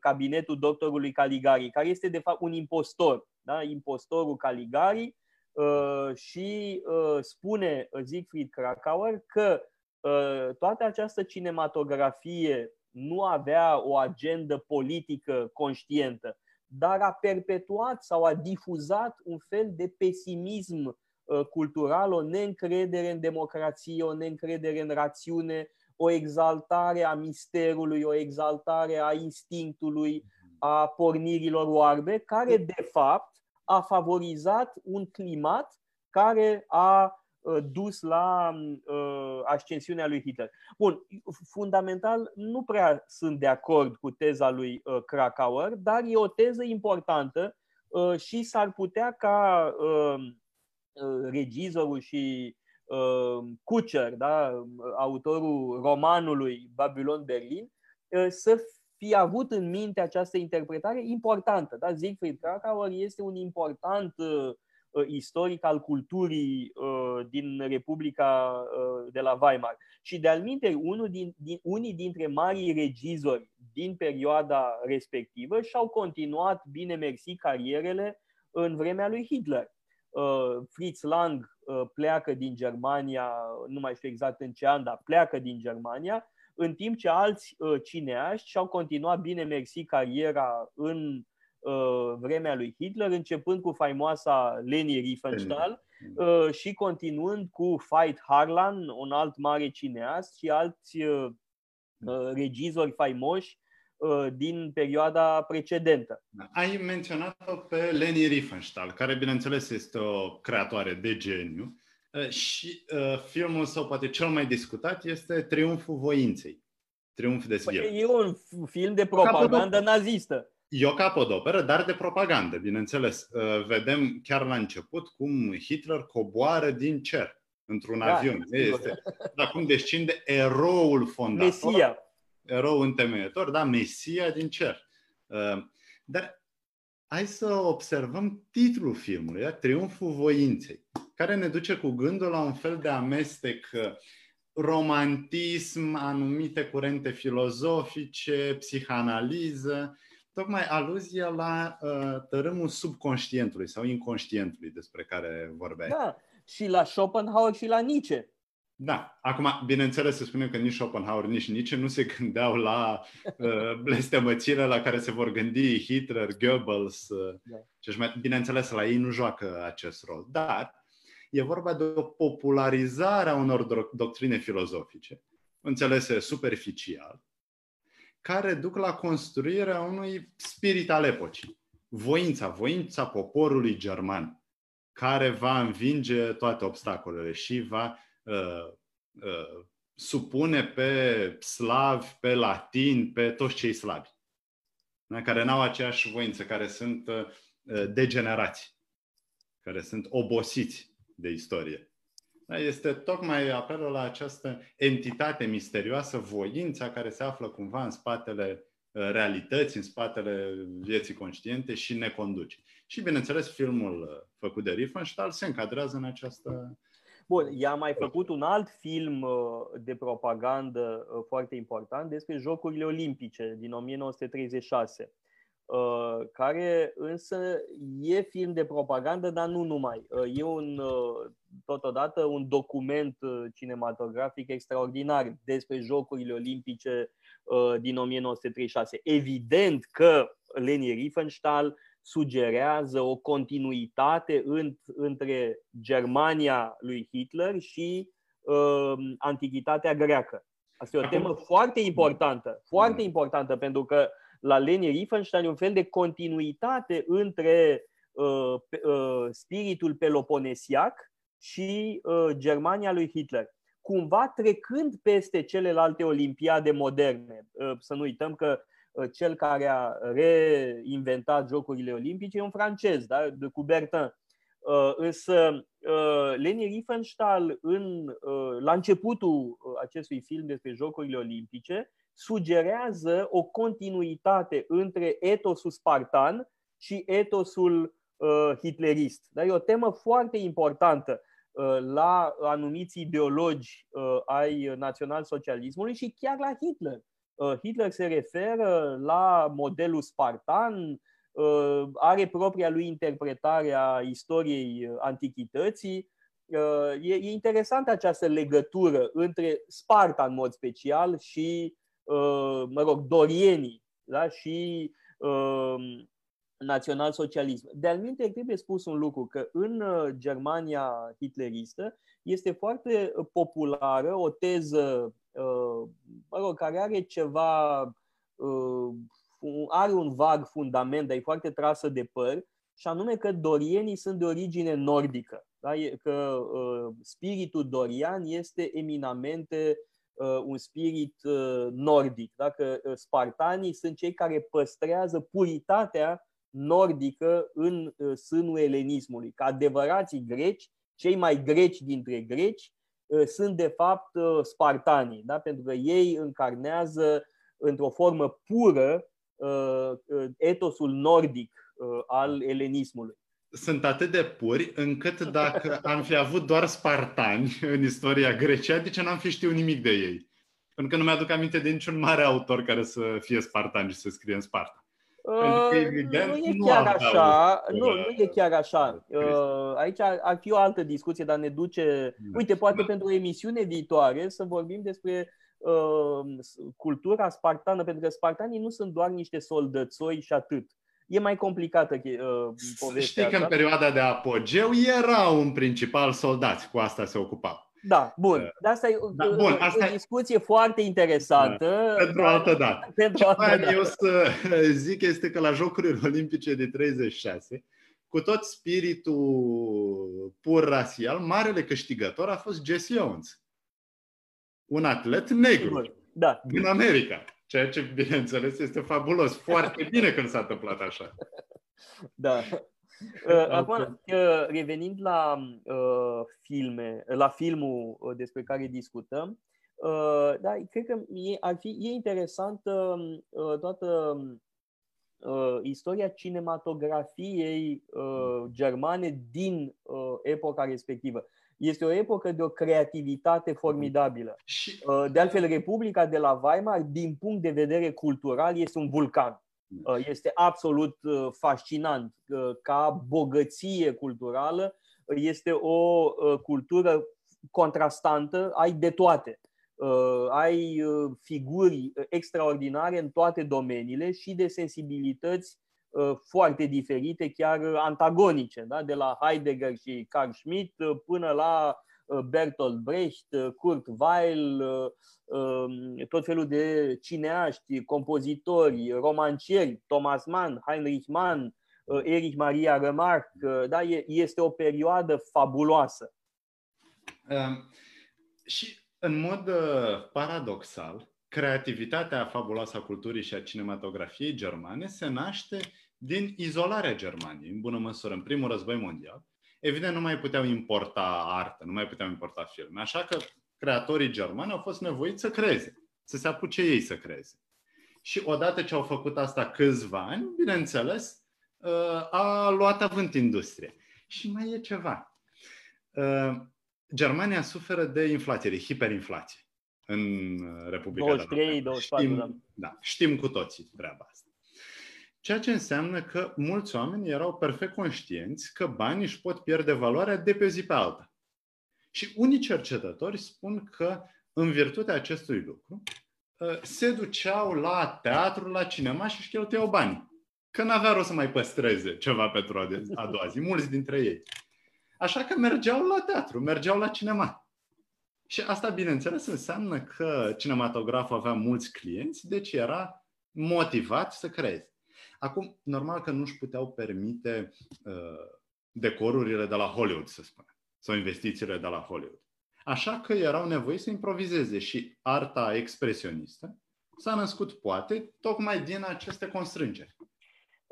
C: Cabinetul doctorului Caligari, care este, de fapt, un impostor. Da? Impostorul Caligari, Uh, și uh, spune Siegfried Krakauer că uh, toată această cinematografie nu avea o agendă politică conștientă, dar a perpetuat sau a difuzat un fel de pesimism cultural, o neîncredere în democrație, o neîncredere în rațiune, o exaltare a misterului, o exaltare a instinctului, a pornirilor oarbe, care de fapt a favorizat un climat care a uh, dus la uh, ascensiunea lui Hitler. Bun, fundamental nu prea sunt de acord cu teza lui uh, Krakauer, dar e o teză importantă uh, și s-ar putea ca uh, uh, regizorul și uh, Kucher, da, autorul romanului Babylon Berlin, uh, să fi avut în minte această interpretare importantă. Da? Siegfried Krakauer este un important uh, uh, istoric al culturii uh, din Republica uh, de la Weimar. Și de-al minte, unul din, din, unii dintre marii regizori din perioada respectivă și-au continuat, bine mersi, carierele în vremea lui Hitler. Uh, Fritz Lang uh, pleacă din Germania, nu mai știu exact în ce an, dar pleacă din Germania în timp ce alți uh, cineaști și-au continuat bine mersi cariera în uh, vremea lui Hitler, începând cu faimoasa Leni Riefenstahl uh, și continuând cu Veit Harlan, un alt mare cineast și alți uh, uh, regizori faimoși uh, din perioada precedentă.
A: Ai menționat-o pe Leni Riefenstahl, care bineînțeles este o creatoare de geniu Uh, și uh, filmul său, poate cel mai discutat, este Triumful Voinței. Triumf de Svier.
C: Păi e un film de propagandă nazistă.
A: E o capodoperă, dar de propagandă, bineînțeles. Uh, vedem chiar la început cum Hitler coboară din cer într-un da, avion. Este, da, cum descinde eroul fondator.
C: Mesia.
A: Erou întemeiător, da, Mesia din cer. Uh, dar hai să observăm titlul filmului, da? Triumful Voinței care ne duce cu gândul la un fel de amestec uh, romantism, anumite curente filozofice, psihanaliză, tocmai aluzia la uh, tărâmul subconștientului sau inconștientului despre care vorbeai.
C: Da, și la Schopenhauer și la Nietzsche.
A: Da, acum, bineînțeles, să spunem că nici Schopenhauer, nici Nietzsche nu se gândeau la uh, blestemățire la care se vor gândi Hitler, Goebbels. Uh, da. bineînțeles, la ei nu joacă acest rol. Dar E vorba de o popularizare a unor doctrine filozofice, înțelese superficial, care duc la construirea unui spirit al epocii. Voința, voința poporului german, care va învinge toate obstacolele și va uh, uh, supune pe slavi, pe latini, pe toți cei slavi, da? care n-au aceeași voință, care sunt uh, degenerați, care sunt obosiți de istorie. Da? Este tocmai apelul la această entitate misterioasă, voința care se află cumva în spatele uh, realității, în spatele vieții conștiente și ne conduce. Și, bineînțeles, filmul uh, făcut de Riefenstahl se încadrează în această
C: Bun, i-a mai făcut un alt film uh, de propagandă foarte important despre Jocurile Olimpice din 1936. Uh, care însă e film de propagandă, dar nu numai. Uh, e un, uh, totodată un document cinematografic extraordinar despre Jocurile Olimpice din 1936. Evident că Leni Riefenstahl sugerează o continuitate între Germania lui Hitler și uh, antichitatea greacă. Asta e o temă foarte importantă, foarte importantă, pentru că la Leni Riefenstahl un fel de continuitate între uh, uh, spiritul peloponesiac și uh, Germania lui Hitler. Cumva trecând peste celelalte olimpiade moderne. Uh, să nu uităm că uh, cel care a reinventat Jocurile Olimpice e un francez, da? de Coubertin. Uh, însă uh, Leni Riefenstahl în, uh, la începutul uh, acestui film despre Jocurile Olimpice sugerează o continuitate între etosul spartan și etosul uh, hitlerist. Dar e o temă foarte importantă uh, la anumiți ideologi uh, ai național-socialismului și chiar la Hitler. Uh, Hitler se referă la modelul spartan, uh, are propria lui interpretare a istoriei antichității. Uh, e, e interesantă această legătură între Sparta în mod special și Uh, mă rog, dorienii da? și uh, național-socialism. De-al minte, trebuie spus un lucru, că în uh, Germania hitleristă este foarte populară o teză mă rog, care are ceva, are un vag fundament, dar e foarte trasă de păr, și anume că dorienii sunt de origine nordică. Da? Că spiritul dorian este eminamente Uh, un spirit uh, nordic. Dacă uh, spartanii sunt cei care păstrează puritatea nordică în sânul elenismului. Ca adevărații greci, cei mai greci dintre greci sunt de fapt spartanii, da? pentru că ei încarnează într-o formă pură etosul nordic al elenismului
A: sunt atât de puri încât dacă am fi avut doar spartani în istoria Grecia, de ce n-am fi știut nimic de ei? Pentru că nu mi-aduc aminte de niciun mare autor care să fie spartan și să scrie în Sparta.
C: Uh, evident, nu e nu chiar așa. Nu, nu e chiar așa. Uh, aici ar fi o altă discuție, dar ne duce. Da. Uite, poate da. pentru o emisiune viitoare să vorbim despre uh, cultura spartană, pentru că spartanii nu sunt doar niște soldățoi și atât e mai complicată uh, povestea
A: Știi că în perioada de apogeu erau în principal soldați, cu asta se ocupau.
C: Da, bun. Uh, de asta e da, bun, uh, asta o discuție foarte interesantă.
A: Da, pentru o altă dată. Pentru altă dată. eu să zic este că la Jocurile Olimpice de 36, cu tot spiritul pur rasial, marele câștigător a fost Jesse Owens. Un atlet negru
C: da.
A: din America. Ceea ce, bineînțeles, este fabulos. Foarte bine când s-a întâmplat așa.
C: Da. Uh, acum, uh, revenind la uh, filme, la filmul uh, despre care discutăm, uh, da, cred că e, ar fi, e interesantă uh, toată uh, istoria cinematografiei uh, germane din uh, epoca respectivă. Este o epocă de o creativitate formidabilă. Uh, de altfel, Republica de la Weimar, din punct de vedere cultural, este un vulcan. Uh, este absolut uh, fascinant ca bogăție culturală. Este o cultură contrastantă, ai de toate. Ai figuri extraordinare în toate domeniile și de sensibilități Uh, foarte diferite, chiar antagonice, da? de la Heidegger și Carl Schmitt uh, până la Bertolt Brecht, Kurt Weill, um, tot felul de cineaști, compozitori, romancieri, Thomas Mann, Heinrich Mann, Erich Maria Remarque. Da? Este o perioadă fabuloasă.
A: Um, și în mod paradoxal, creativitatea fabuloasă a culturii și a cinematografiei germane se naște din izolarea Germaniei, în bună măsură, în primul război mondial. Evident, nu mai puteau importa artă, nu mai puteau importa filme, așa că creatorii germani au fost nevoiți să creeze, să se apuce ei să creeze. Și odată ce au făcut asta câțiva ani, bineînțeles, uh, a luat avânt industrie. Și mai e ceva. Uh, Germania suferă de inflație, de hiperinflație în Republica
C: 23, 24, știm, da.
A: da. Știm cu toții treaba asta. Ceea ce înseamnă că mulți oameni erau perfect conștienți că banii își pot pierde valoarea de pe zi pe alta. Și unii cercetători spun că, în virtutea acestui lucru, ă, se duceau la teatru, la cinema și își cheltuiau banii. Că n-avea rost să mai păstreze ceva pentru a doua zi, mulți dintre ei. Așa că mergeau la teatru, mergeau la cinema. Și asta, bineînțeles, înseamnă că cinematograful avea mulți clienți, deci era motivat să creeze. Acum, normal că nu își puteau permite uh, decorurile de la Hollywood, să spunem, sau investițiile de la Hollywood. Așa că erau nevoiți să improvizeze și arta expresionistă s-a născut, poate, tocmai din aceste constrângeri.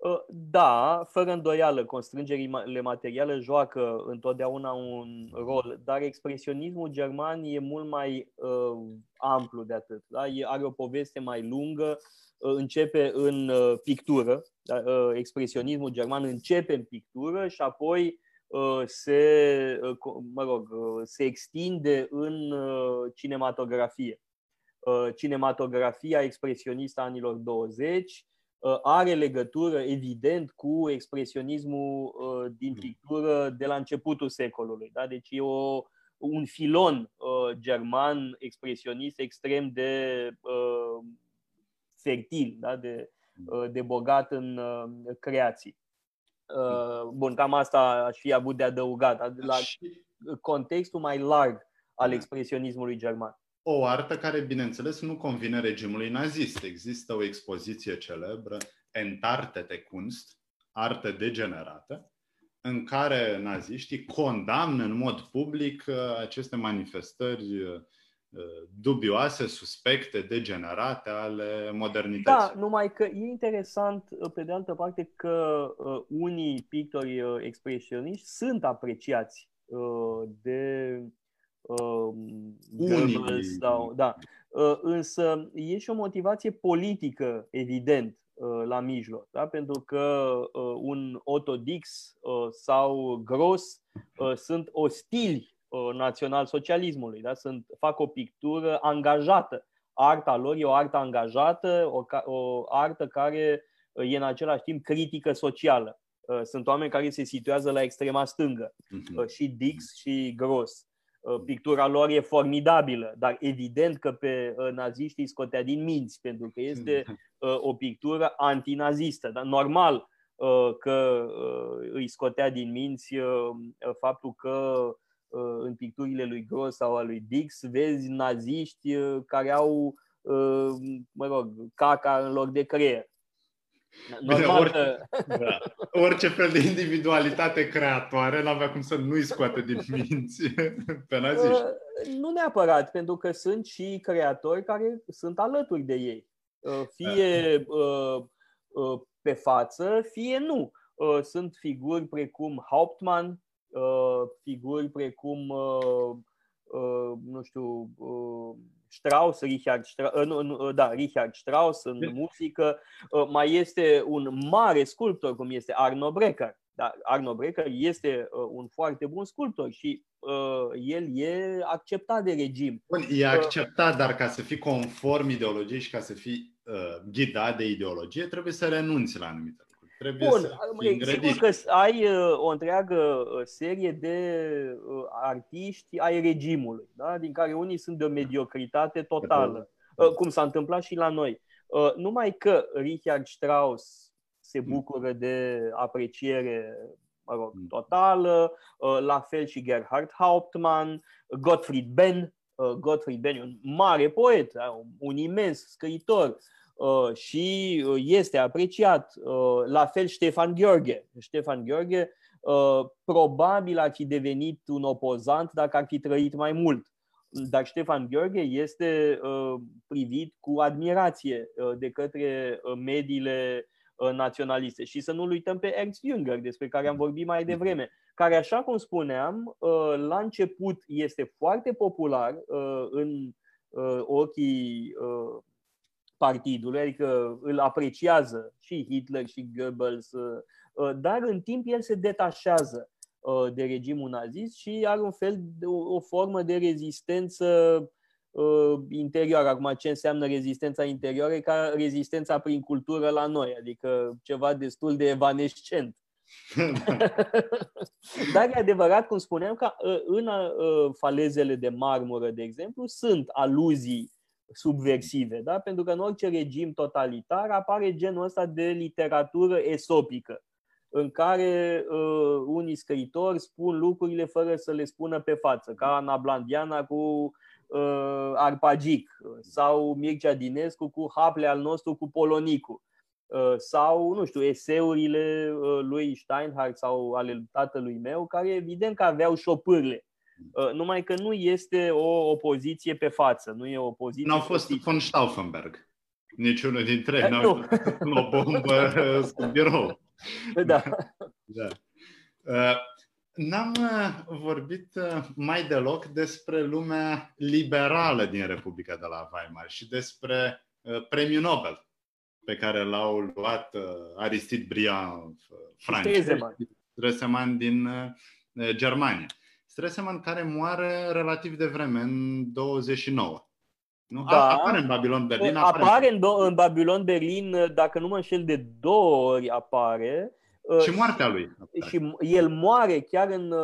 C: Uh, da, fără îndoială, constrângerile materiale joacă întotdeauna un rol, dar expresionismul german e mult mai uh, amplu de atât. Da? Are o poveste mai lungă, uh, începe în uh, pictură, da? uh, expresionismul german începe în pictură și apoi uh, se, uh, mă rog, uh, se extinde în uh, cinematografie. Uh, cinematografia expresionistă anilor 20 Uh, are legătură, evident, cu expresionismul uh, din pictură de la începutul secolului. Da? Deci e o, un filon uh, german expresionist extrem de uh, fertil, da? de, uh, de bogat în uh, creații. Uh, bun, cam asta aș fi avut de adăugat, la contextul mai larg al da. expresionismului german
A: o artă care, bineînțeles, nu convine regimului nazist. Există o expoziție celebră, Entartete Kunst, artă degenerată, în care naziștii condamnă în mod public uh, aceste manifestări uh, dubioase, suspecte, degenerate ale modernității.
C: Da, numai că e interesant, uh, pe de altă parte, că unii pictori expresioniști sunt apreciați de
A: Goebbels
C: sau, da. Uh, însă e și o motivație politică, evident, uh, la mijloc. Da? Pentru că uh, un Otto Dix sau Gross sunt ostili național-socialismului. Da? Sunt, fac o pictură angajată. Arta lor e o artă angajată, o, o artă care e în același timp critică socială. Sunt oameni care se situează la extrema stângă, uh-huh. și Dix și Gross. Uh, pictura lor e formidabilă, dar evident că pe uh, naziști îi scotea din minți, pentru că este uh, o pictură antinazistă. Dar normal că îi scotea din minți faptul că în picturile lui Gross sau a lui Dix vezi naziști care au, mă rog, caca în loc de creier.
A: Bine, Normal orice, da, orice fel de individualitate creatoare n-avea cum să nu-i scoate din minți pe naziști. Uh,
C: nu neapărat, pentru că sunt și creatori care sunt alături de ei. Uh, fie uh, pe față, fie nu. Sunt figuri precum Hauptmann, figuri precum, nu știu, Strauss, Richard Strauss, uh, nu, nu, da, Richard Strauss în muzică. Uh, mai este un mare sculptor cum este Arno Brecker. Da, Arno Brecker este uh, un foarte bun sculptor și uh, el e acceptat de regim.
A: Bun, e acceptat, dar ca să fii conform ideologiei și ca să fii uh, ghidat de ideologie, trebuie să renunți la anumite Trebuie Bun, să sigur
C: că ai uh, o întreagă uh, serie de uh, artiști ai regimului, da? din care unii sunt de o mediocritate totală, cum s-a întâmplat și la noi. Numai că Richard Strauss se mm. bucură de apreciere mă rog, mm. totală, la fel și Gerhard Hauptmann, Gottfried Benn, Gottfried Benn un mare poet, da, un imens scriitor și este apreciat, la fel Ștefan Gheorghe. Ștefan Gheorghe probabil ar fi devenit un opozant dacă ar fi trăit mai mult dar Ștefan Gheorghe este uh, privit cu admirație uh, de către uh, mediile naționaliste. Și să nu uităm pe Ernst Jünger, despre care am vorbit mai devreme, care, așa cum spuneam, la început este foarte popular în ochii partidului, adică îl apreciază și Hitler și Goebbels, dar în timp el se detașează Uh, de regimul nazist și are un fel de o, o formă de rezistență uh, interioară. Acum, ce înseamnă rezistența interioară? E ca rezistența prin cultură la noi, adică ceva destul de evanescent. Dar e adevărat, cum spuneam, că uh, în falezele de marmură, de exemplu, sunt aluzii subversive, da? pentru că în orice regim totalitar apare genul ăsta de literatură esopică în care uh, unii scriitori spun lucrurile fără să le spună pe față, ca Ana Blandiana cu uh, Arpagic sau Mircea Dinescu cu Haple al nostru cu Polonicu uh, sau, nu știu, eseurile uh, lui Steinhardt sau ale tatălui meu, care evident că aveau șopârle. Uh, numai că nu este o opoziție pe față, nu e o opoziție.
A: Nu au fost von Stauffenberg. Niciunul dintre ei nu au o bombă sub birou.
C: Da.
A: da. Uh, n-am uh, vorbit uh, mai deloc despre lumea liberală din Republica de la Weimar și despre premiul Nobel pe care l-au luat Aristide Briand francez și Stresemann din Germania. Stresemann care moare relativ de vreme, în 29. Nu? Da. Apare în Babilon Berlin.
C: Apare, apare în, în Babilon Berlin, dacă nu mă înșel, de două ori apare.
A: Și moartea lui.
C: Și el moare chiar în uh,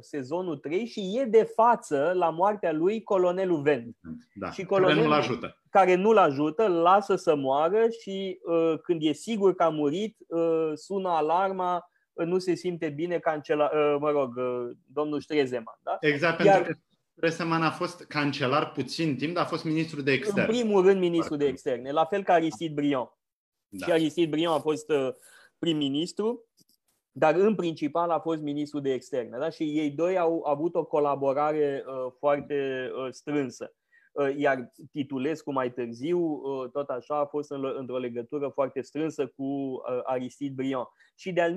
C: sezonul 3 și e de față la moartea lui colonelul Ven.
A: Da, și colonelul, care nu-l ajută.
C: Care nu-l ajută, îl lasă să moară și uh, când e sigur că a murit, uh, sună alarma, uh, nu se simte bine cancela, uh, mă rog, uh, domnul Strezeman. Da?
A: Exact, Iar, pentru că Stresemann a fost cancelar puțin timp, dar a fost ministru de externe.
C: În primul rând ministru de externe, la fel ca Aristide Briand. Da. Și Aristide Briand a fost uh, prim-ministru, dar în principal a fost ministru de externe. Da? Și ei doi au avut o colaborare uh, foarte uh, strânsă. Uh, iar Titulescu mai târziu, uh, tot așa, a fost în, într-o legătură foarte strânsă cu uh, Aristide Briand. Și de-al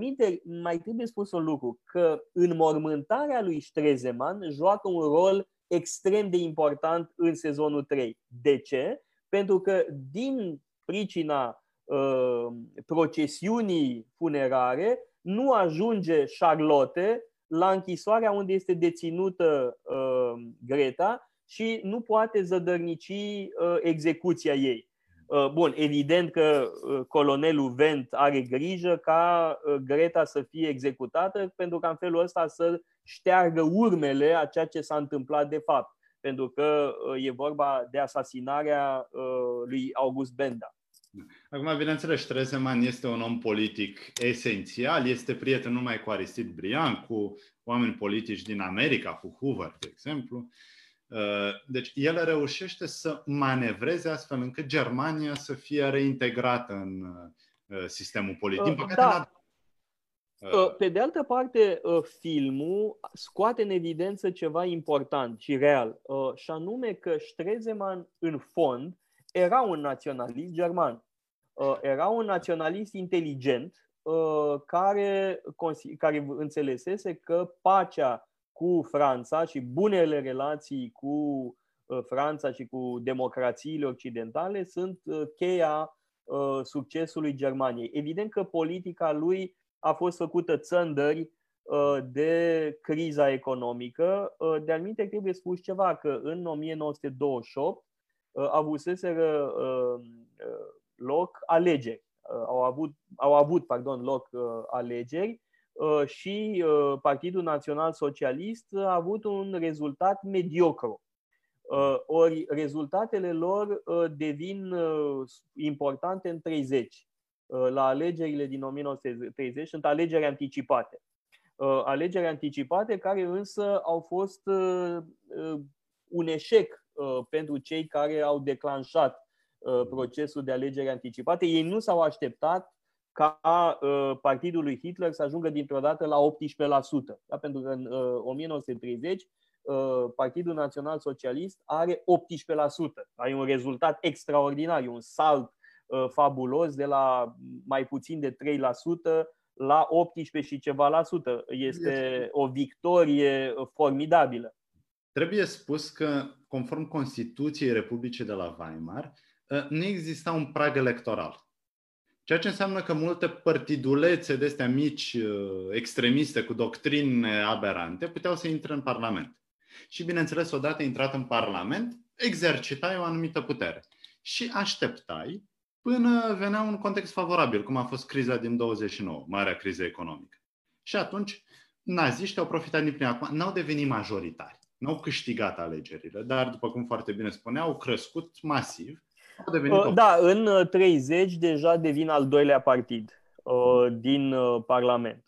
C: mai trebuie spus un lucru, că înmormântarea lui Strezeman joacă un rol extrem de important în sezonul 3. De ce? Pentru că din pricina uh, procesiunii funerare nu ajunge Charlotte la închisoarea unde este deținută uh, Greta și nu poate zădărnici uh, execuția ei. Uh, bun, evident că uh, colonelul Vent are grijă ca uh, Greta să fie executată pentru că în felul ăsta să șteargă urmele a ceea ce s-a întâmplat de fapt. Pentru că e vorba de asasinarea lui August Benda.
A: Acum, bineînțeles, Stresemann este un om politic esențial, este prieten numai cu Aristide Briand, cu oameni politici din America, cu Hoover, de exemplu. Deci el reușește să manevreze astfel încât Germania să fie reintegrată în sistemul politic. Din păcate, da.
C: Uh, pe de altă parte, uh, filmul scoate în evidență ceva important și real, uh, și anume că Stresemann, în fond, era un naționalist german. Era un naționalist inteligent care, care înțelesese că pacea cu Franța și bunele relații cu Franța și cu democrațiile occidentale sunt cheia succesului Germaniei. Evident că politica lui a fost făcută țândări uh, de criza economică. Uh, de anumite trebuie spus ceva, că în 1928 uh, avuseseră loc alegeri. Au avut, au avut pardon, loc alegeri și Partidul Național Socialist a avut un rezultat mediocru. Ori rezultatele lor devin importante în 30. Uh, la alegerile din 1930 sunt alegeri anticipate. alegeri anticipate care însă au fost un eșec pentru cei care au declanșat procesul de alegeri anticipate. Ei nu s-au așteptat ca partidul lui Hitler să ajungă dintr-o dată la 18%. Da? Pentru că în 1930 Partidul Național Socialist are 18%. Ai un rezultat extraordinar, e un salt fabulos de la mai puțin de 3% la 18 și ceva la sută. Este o victorie formidabilă.
A: Trebuie spus că, conform Constituției Republicii de la Weimar, nu exista un prag electoral. Ceea ce înseamnă că multe partidulețe de astea mici, extremiste, cu doctrine aberante, puteau să intre în Parlament. Și, bineînțeles, odată intrat în Parlament, exercitai o anumită putere. Și așteptai până venea un context favorabil, cum a fost criza din 29, marea criză economică. Și atunci, naziștii au profitat din prima. Acum, n-au devenit majoritari, n-au câștigat alegerile, dar, după cum foarte bine spuneau, au crescut masiv. Au
C: devenit uh, da, în 30 deja devin al doilea partid uh, din uh, Parlament.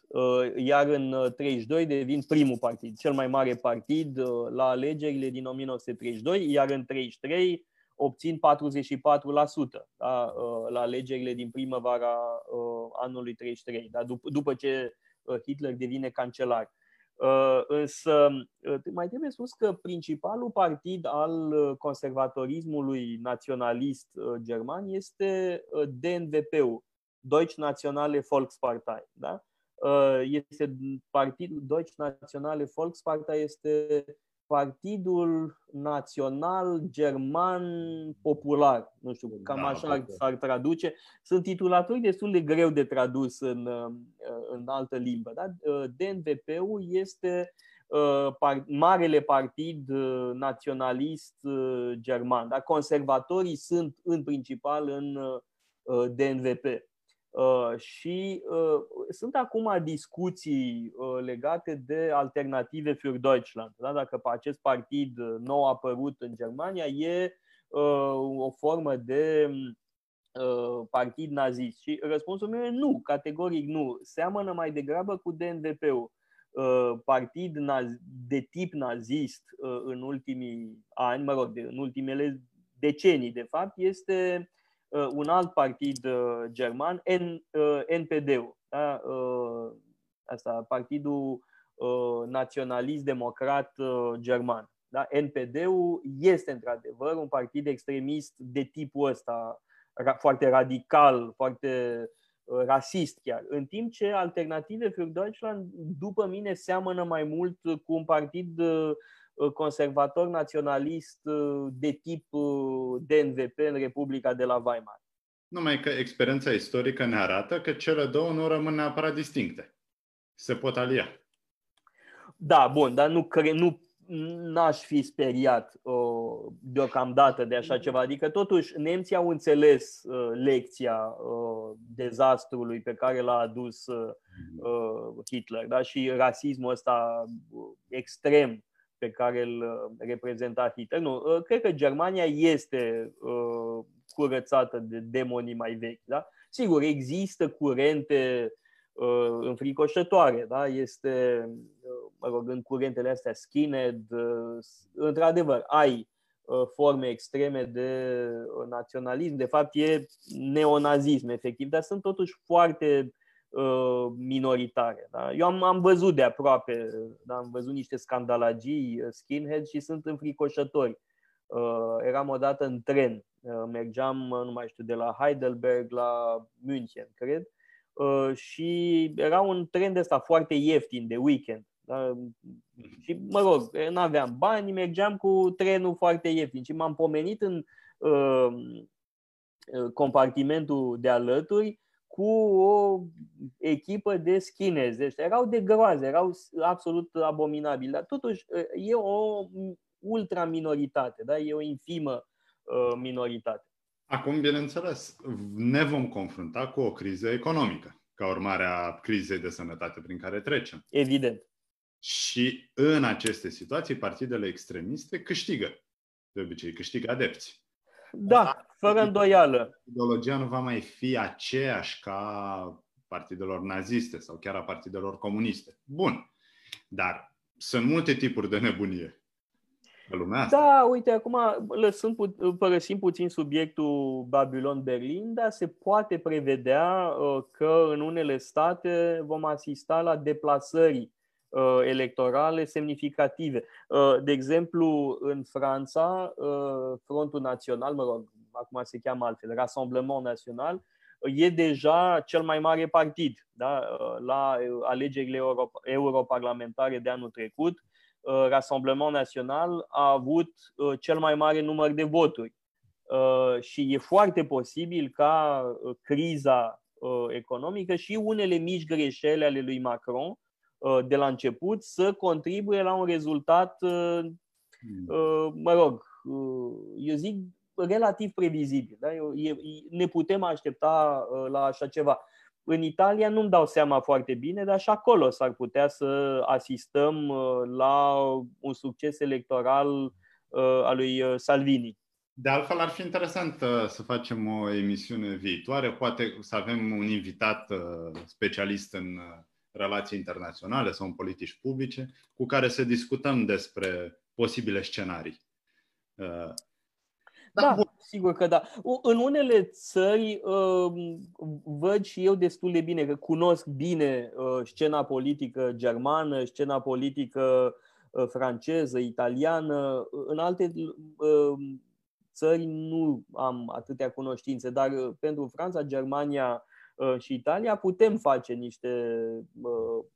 C: Iar în 32 devin primul partid, cel mai mare partid la alegerile din 1932, iar în 33 obțin 44% da, uh, la alegerile din primăvara uh, anului 33, da, dup- după ce uh, Hitler devine cancelar. Însă mai trebuie spus că principalul partid al conservatorismului naționalist german este DNVP-ul, Deutsche Nationale Volkspartei. Da? Este partidul Deutsche Nationale Volkspartei este Partidul Național German Popular. Nu știu, cam da, așa s-ar traduce. Sunt titulaturi destul de greu de tradus în, uh, în altă limbă. Da? Uh, DNVP-ul este uh, marele partid naționalist german. Da? Conservatorii sunt în principal în DNVP. Uh, și uh, sunt acum discuții uh, legate de alternative für Deutschland. Da? Dacă acest partid nou apărut în Germania e o formă de partid nazist. Și răspunsul meu e nu, categoric nu. Seamănă mai degrabă cu DNVP-ul. Partid de tip nazist în ultimii ani, mă rog, în ultimele decenii, de fapt, este Uh, un alt partid uh, german, NPD-ul. Uh, da? Asta, Partidul Naționalist-Democrat German. Da? NPD-ul este într-adevăr un partid extremist de tipul ăsta, foarte radical, foarte rasist chiar. În timp ce Alternative für Deutschland, după mine, seamănă mai mult cu un partid Uh, conservator naționalist uh, de tip uh, DNVP în Republica de la Weimar.
A: Numai că experiența istorică ne arată că cele două nu rămân neapărat distincte. Se pot alia.
C: Da, bun, dar nu, cre- nu n-aș fi speriat uh, deocamdată de așa ceva. Adică, totuși, nemții au înțeles uh, lecția uh, dezastrului pe care l-a adus uh, Hitler da? și rasismul ăsta extrem pe care îl uh, reprezenta Hitler. Nu, uh, cred că Germania este uh, curățată de demonii mai vechi. Da? Sigur, există curente înfricoșătoare. Da? Este, mă rog, în curentele astea skinhead, într-adevăr, ai forme extreme de naționalism. De fapt, e neonazism, efectiv, dar sunt totuși foarte Uh, minoritare. Da? Eu am, am văzut de aproape, da? am văzut niște scandalagii uh, skinhead și sunt înfricoșători. Uh, eram odată în tren, mergeam, nu mai știu, de la Heidelberg la München, cred, și era un tren de ăsta foarte ieftin, de weekend. Da? Și, mă rog, nu aveam bani, mergeam cu trenul foarte ieftin și m-am pomenit în compartimentul de alături cu o echipă de schinezi. Deci erau de groază, erau absolut abominabili. Dar totuși e o ultra minoritate, da? e o infimă uh, minoritate.
A: Acum, bineînțeles, ne vom confrunta cu o criză economică, ca urmare a crizei de sănătate prin care trecem.
C: Evident.
A: Și în aceste situații, partidele extremiste câștigă. De obicei, câștigă adepți.
C: Da, fără îndoială.
A: Ideologia nu va mai fi aceeași ca partidelor naziste sau chiar a partidelor comuniste. Bun. Dar sunt multe tipuri de nebunie. Lumea asta.
C: Da, uite, acum lăsând, părăsim puțin subiectul Babylon-Berlin, dar se poate prevedea uh, că în unele state vom asista la deplasări uh, electorale semnificative. Uh, de exemplu, în Franța, Frontul Național, mă rog, acum se cheamă altfel, Rassemblement Național, e deja cel mai mare partid. Da? La alegerile europarlamentare de anul trecut, Uh, Rassemblement Național a avut uh, cel mai mare număr de voturi. Uh, și e foarte posibil ca criza economică și unele mici greșeli ale lui Macron de la început să contribuie la un rezultat, hmm. mă rog, eu zic relativ previzibil. Da? Ne putem aștepta la așa ceva. În Italia nu-mi dau seama foarte bine, dar și acolo s-ar putea să asistăm uh, la un succes electoral uh, al lui uh, Salvini.
A: De altfel, ar fi interesant să facem o emisiune viitoare, poate să avem un invitat specialist în relații internaționale sau în politici publice, cu care să discutăm despre posibile scenarii.
C: Da, da sigur că da. În unele țări um, văd și eu destul de bine, că cunosc bine uh, scena politică germană, scena politică uh, franceză, italiană. În alte um, țări nu am atâtea cunoștințe, dar uh, pentru Franța, Germania și Italia putem face niște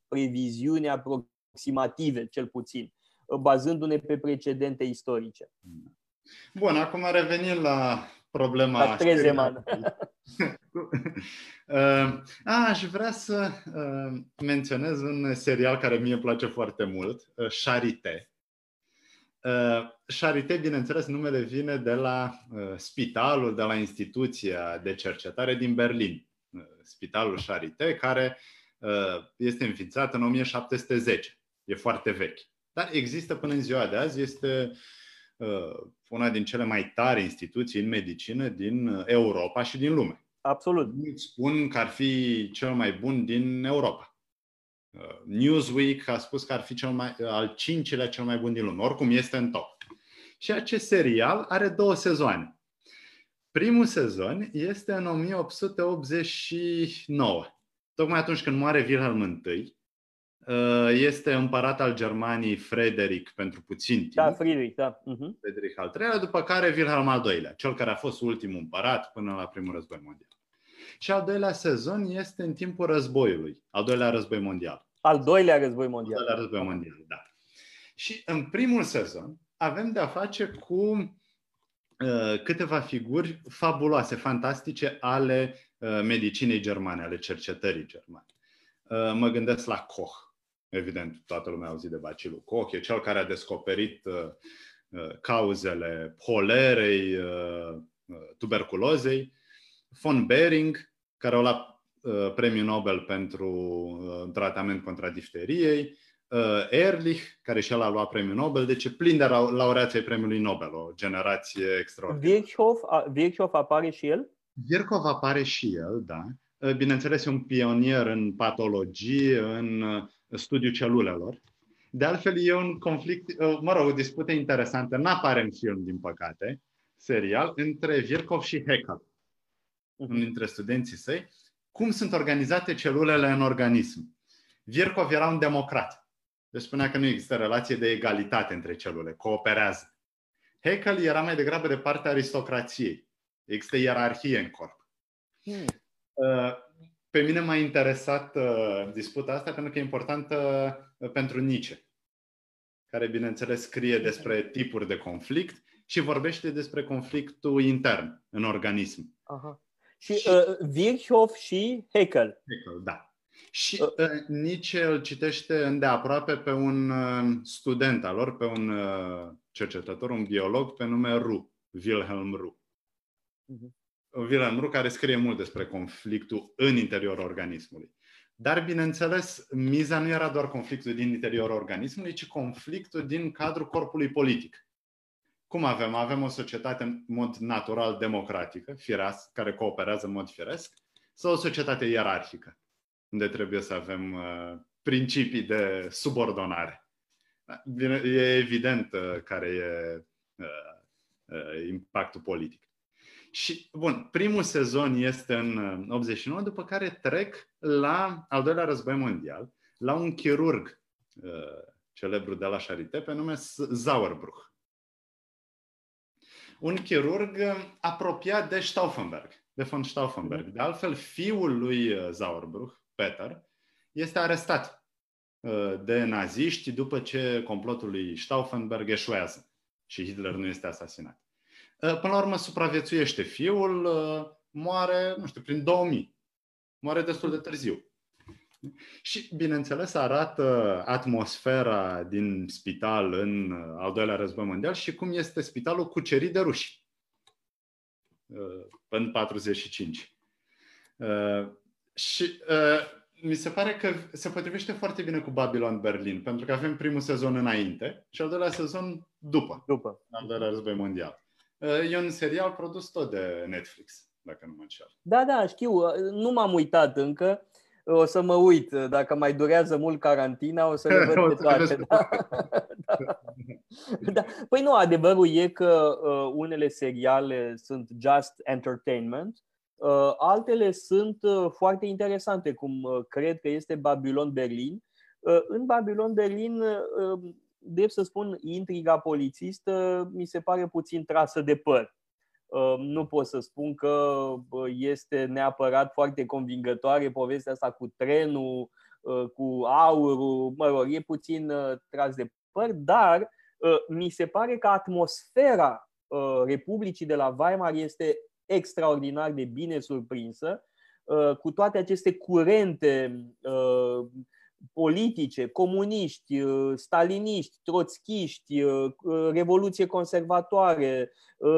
C: previziuni aproximative, cel puțin, bazându-ne pe precedente istorice. Mm.
A: Bun, acum revenim la problema...
C: La Trezeman.
A: uh, aș vrea să uh, menționez un serial care mie îmi place foarte mult, uh, Charité. Uh, Charité, bineînțeles, numele vine de la uh, spitalul, de la instituția de cercetare din Berlin. Uh, spitalul Charité, care uh, este înființat în 1710. E foarte vechi. Dar există până în ziua de azi, este Uh, una din cele mai tari instituții în medicină din uh, Europa și din lume.
C: Absolut.
A: Spun că ar fi cel mai bun din Europa. Uh, Newsweek a spus că ar fi cel mai, al cincilea cel mai bun din lume. Oricum este în top. Și acest serial are două sezoane. Primul sezon este în 1889, tocmai atunci când moare Wilhelm I Uh, este împărat al Germaniei Frederic pentru puțin timp.
C: Da, Friedrich, da. Uh-huh.
A: Frederic al III-lea, după care Wilhelm al II-lea, cel care a fost ultimul împărat până la primul război mondial. Și al doilea sezon este în timpul războiului, al doilea război mondial.
C: Al doilea război mondial.
A: Al doilea război mondial, da. Și în primul sezon avem de a face cu uh, câteva figuri fabuloase, fantastice ale uh, medicinei germane, ale cercetării germane. Uh, mă gândesc la Koch, Evident, toată lumea a auzit de bacilul Koch, e cel care a descoperit uh, uh, cauzele holerei, uh, tuberculozei. Von Behring, care a luat premiul Nobel pentru un tratament contra difteriei, Ehrlich, care și el a luat premiul Nobel, deci e plin de laureații premiului Nobel, o generație extraordinară.
C: Virchow, Virchow apare și el?
A: Virchow apare și el, da. Bineînțeles, e un pionier în patologie, în studiul celulelor. De altfel, e un conflict, uh, mă rog, o dispută interesantă, n-apare în film, din păcate, serial, între Virkov și Haeckel, mhm. unul dintre studenții săi, cum sunt organizate celulele în organism. Virkov era un democrat. Deci spunea că nu există relație de egalitate între celule, cooperează. Haeckel era mai degrabă de partea aristocrației. Există ierarhie în corp. Hmm. Uh, pe mine m-a interesat uh, disputa asta pentru că e importantă uh, pentru Nietzsche, care, bineînțeles, scrie despre tipuri de conflict și vorbește despre conflictul intern în organism.
C: Aha. Și, și uh, Virchow și Haeckel.
A: Haeckel, da. Și uh. uh, Nietzsche îl citește îndeaproape pe un uh, student al lor, pe un uh, cercetător, un biolog pe nume Ru, Wilhelm Ru. Uh-huh. Wilhelm Ru, care scrie mult despre conflictul în interiorul organismului. Dar, bineînțeles, miza nu era doar conflictul din interiorul organismului, ci conflictul din cadrul corpului politic. Cum avem? Avem o societate în mod natural democratică, firească, care cooperează în mod firesc, sau o societate ierarhică, unde trebuie să avem uh, principii de subordonare. E evident uh, care e impactul politic. Și, bun, primul sezon este în 89, după care trec la al doilea război mondial, la un chirurg celebru de la Charité, pe nume Sauerbruch un chirurg uh, apropiat de Stauffenberg, de von Stauffenberg. De altfel, fiul lui uh, Sauerbruch, Peter, este arestat uh, de naziști după ce complotul lui Stauffenberg eșuează și Hitler nu este asasinat. Până la urmă supraviețuiește fiul, moare, nu știu, prin 2000. Moare destul de târziu. Și, bineînțeles, arată atmosfera din spital în al doilea război mondial și cum este spitalul cucerit de ruși uh, în 45. Uh, și uh, mi se pare că se potrivește foarte bine cu Babylon Berlin, pentru că avem primul sezon înainte și al doilea sezon după,
C: după.
A: al doilea război mondial. E un serial produs tot de Netflix, dacă nu mă înșel.
C: Da, da, știu. Nu m-am uitat încă o să mă uit. Dacă mai durează mult carantina, o să le văd pe toate. Da. da. da. Păi nu, adevărul e că uh, unele seriale sunt just entertainment, uh, altele sunt uh, foarte interesante, cum uh, cred că este Babylon Berlin. Uh, în Babylon Berlin, uh, drept să spun, intriga polițistă mi se pare puțin trasă de păr. Ehm, nu pot să spun că este neapărat foarte convingătoare povestea asta cu trenul, ă, cu aurul, mă rog, e puțin ă, tras de păr, dar ă, mi se pare că atmosfera Republicii de la Weimar este extraordinar de bine surprinsă, cu toate aceste curente politice, comuniști, uh, staliniști, troțchiști, uh, uh, revoluție conservatoare,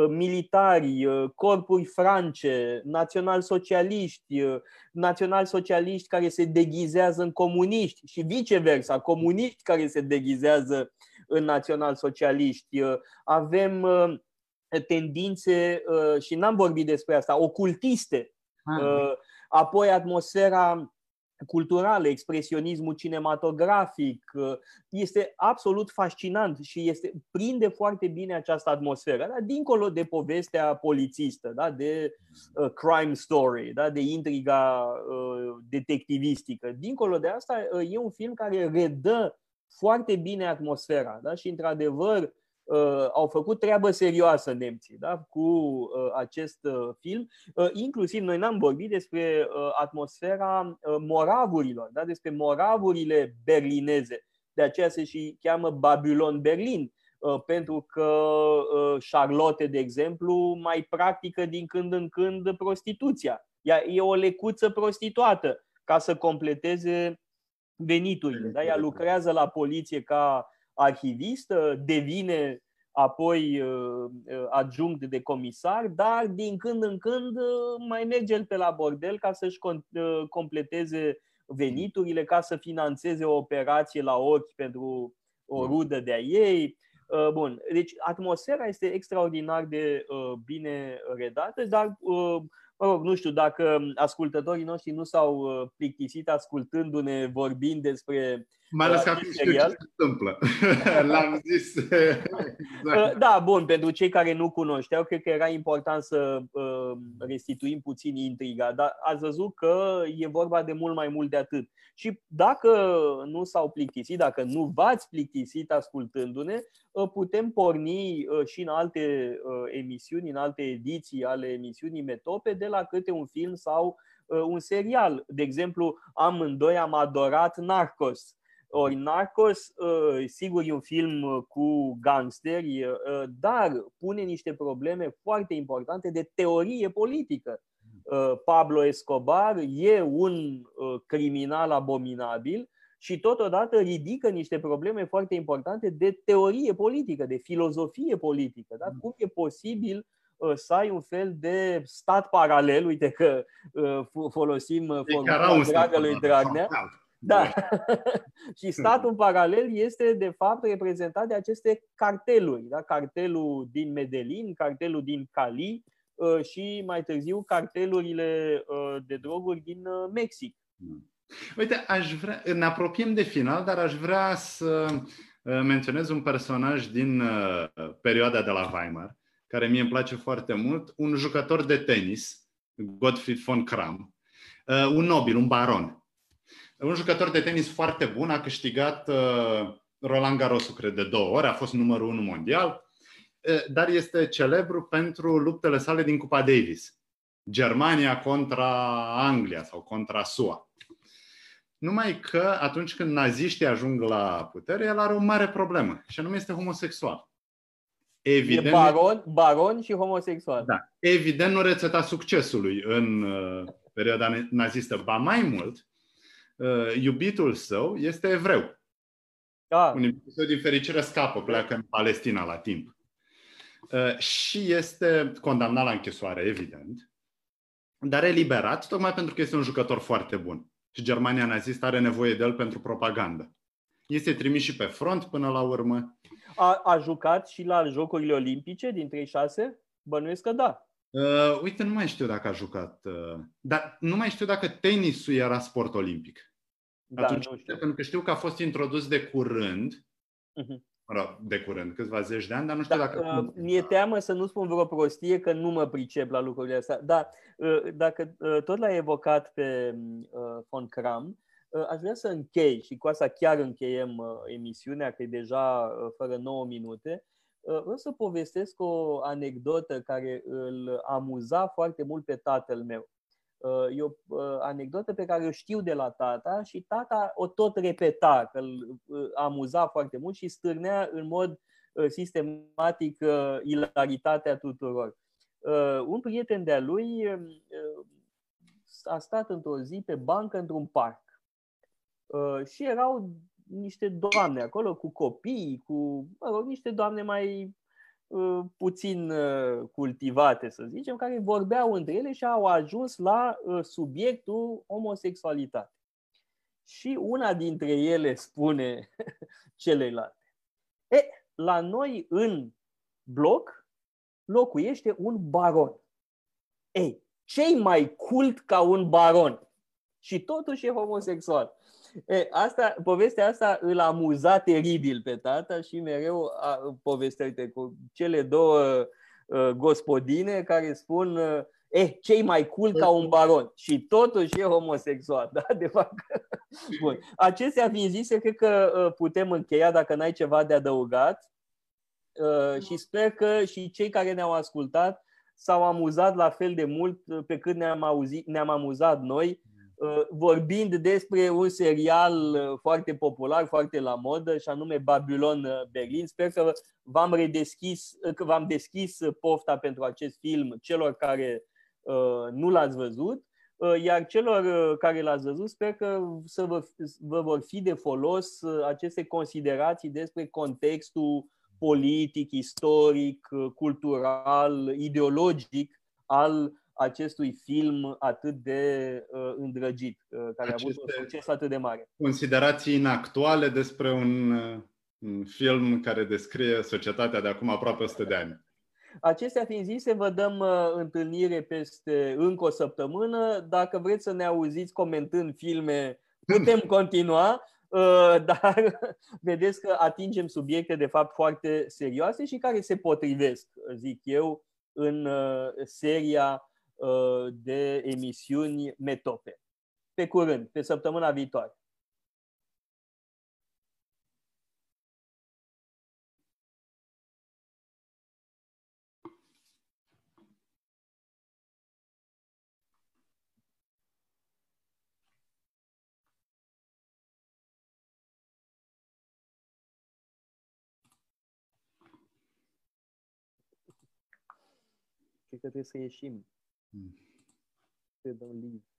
C: militari, corpuri france, național-socialiști, național-socialiști care se deghizează în comuniști și viceversa, comuniști care se deghizează în național-socialiști. Avem tendințe, și n-am vorbit despre asta, ocultiste. Ah. Apoi atmosfera culturale, expresionismul cinematografic. Uh, este absolut fascinant și este, prinde foarte bine această atmosferă, da? dincolo de povestea polițistă, da? de uh, crime story, da? de intriga uh, detectivistică. Dincolo de asta, uh, e un film care redă foarte bine atmosfera da? și, într-adevăr, uh, au făcut treabă serioasă nemții da? cu uh, acest uh, film. Uh, inclusiv noi n-am vorbit despre uh, atmosfera uh, moravurilor, da? despre moravurile berlineze. De aceea se și cheamă Babylon Berlin, uh, pentru că uh, Charlotte, de exemplu, mai practică din când în când prostituția. Ea e o lecuță prostituată ca să completeze veniturile. Da? Ea lucrează la poliție ca arhivistă, devine apoi uh, uh, adjunct de comisar, dar din când în când uh, mai merge el pe la bordel ca să-și completeze veniturile, ca să financeze o operație la ochi pentru o rudă de-a ei. Bun, deci atmosfera este extraordinar de bine redată, dar mă rog, nu știu dacă ascultătorii noștri nu s-au plictisit ascultându-ne vorbind despre
A: mai ales că acum știu ce se întâmplă. L-am zis.
C: exact. Da, bun, pentru cei care nu cunoșteau, cred că era important să uh, restituim puțin intriga, dar ați văzut că e vorba de mult mai mult de atât. Și dacă nu s-au plictisit, dacă nu v-ați plictisit ascultându-ne, uh, putem porni uh, și în alte emisiuni, în alte ediții ale emisiunii Metope, de la câte un film sau un serial. De exemplu, amândoi am adorat Narcos ori Narcos, uh, sigur, e un film uh, cu gangsteri, uh, dar pune niște probleme foarte importante de teorie politică. Pablo Escobar e un criminal abominabil și totodată ridică niște probleme foarte importante de teorie politică, de filozofie politică. Da? Cum e posibil să ai un fel de stat paralel, uite că folosim formula dragă lui Dragnea, da. și statul paralel este, de fapt, reprezentat de aceste carteluri. Da? Cartelul din Medellin, cartelul din Cali uh, și mai târziu cartelurile uh, de droguri din uh, Mexic.
A: Uite, aș vrea, ne apropiem de final, dar aș vrea să uh, menționez un personaj din uh, perioada de la Weimar, care mie îmi place foarte mult, un jucător de tenis, Gottfried von Kram, uh, un nobil, un baron. Un jucător de tenis foarte bun, a câștigat Roland Garros, cred, de două ori, a fost numărul unu mondial, dar este celebru pentru luptele sale din Cupa Davis. Germania contra Anglia sau contra SUA. Numai că atunci când naziștii ajung la putere, el are o mare problemă, și anume este homosexual.
C: Evident, e baron, baron și homosexual.
A: Da. Evident, nu rețeta succesului în uh, perioada nazistă. Ba mai mult, uh, iubitul său este evreu.
C: Da.
A: Un iubitul său, din fericire, scapă, pleacă în Palestina la timp. Uh, și este condamnat la închisoare, evident, dar eliberat, tocmai pentru că este un jucător foarte bun și Germania nazistă are nevoie de el pentru propagandă. Este trimis și pe front până la urmă.
C: A, a jucat și la Jocurile Olimpice din 36? Bănuiesc că da.
A: Uh, uite, nu mai știu dacă a jucat. Uh, dar nu mai știu dacă tenisul era sport olimpic.
C: Da, Atunci, nu știu.
A: Pentru că știu că a fost introdus de curând. Uh-huh de curând, câțiva zeci de ani, dar nu știu da, dacă...
C: Uh, mi-e teamă să nu spun vreo prostie, că nu mă pricep la lucrurile astea. Dar uh, dacă uh, tot l-ai evocat pe uh, von Kram, uh, aș vrea să închei și cu asta chiar încheiem uh, emisiunea, că e deja uh, fără 9 minute. Uh, vreau să povestesc o anecdotă care îl amuza foarte mult pe tatăl meu. Uh, e o uh, anecdotă pe care o știu de la tata și tata o tot repeta, că îl uh, amuza foarte mult și stârnea în mod sistematic ilaritatea tuturor. Un prieten de-a lui a stat într-o zi pe bancă într-un parc și erau niște doamne acolo cu copii, cu mă rog, niște doamne mai Uh, puțin uh, cultivate, să zicem, care vorbeau între ele și au ajuns la uh, subiectul homosexualitate. Și una dintre ele spune celelalte. E, la noi în bloc locuiește un baron. Ei, cei mai cult ca un baron. Și totuși e homosexual. E, asta, povestea asta îl amuza teribil pe tata și mereu a, povestea cu cele două uh, gospodine care spun uh, eh, cei mai cool ca un baron și totuși e homosexual. Da? De fapt. Bun. Acestea fiind zise, cred că uh, putem încheia dacă n-ai ceva de adăugat uh, și sper că și cei care ne-au ascultat s-au amuzat la fel de mult pe cât ne-am, auzit, ne-am amuzat noi Uh, vorbind despre un serial uh, foarte popular, foarte la modă, și anume Babylon uh, Berlin. Sper că v-am redeschis, că v-am deschis pofta pentru acest film celor care nu l-ați văzut, iar celor care l-ați văzut, sper că să vă, vă vor fi de folos aceste considerații despre contextul politic, istoric, cultural, ideologic al acestui film atât de uh, îndrăgit, uh, care Aceste a avut un succes atât de mare.
A: Considerații inactuale despre un, uh, un film care descrie societatea de acum aproape 100 de ani.
C: Acestea fiind zise, vă dăm uh, întâlnire peste încă o săptămână. Dacă vreți să ne auziți comentând filme, putem continua, uh, dar vedeți că atingem subiecte de fapt foarte serioase și care se potrivesc, zic eu, în uh, seria Uh, de emisiuni Metope. Pe curând, pe săptămâna viitoare. Cred că trebuie să ieșim. Hum. Perdão livre.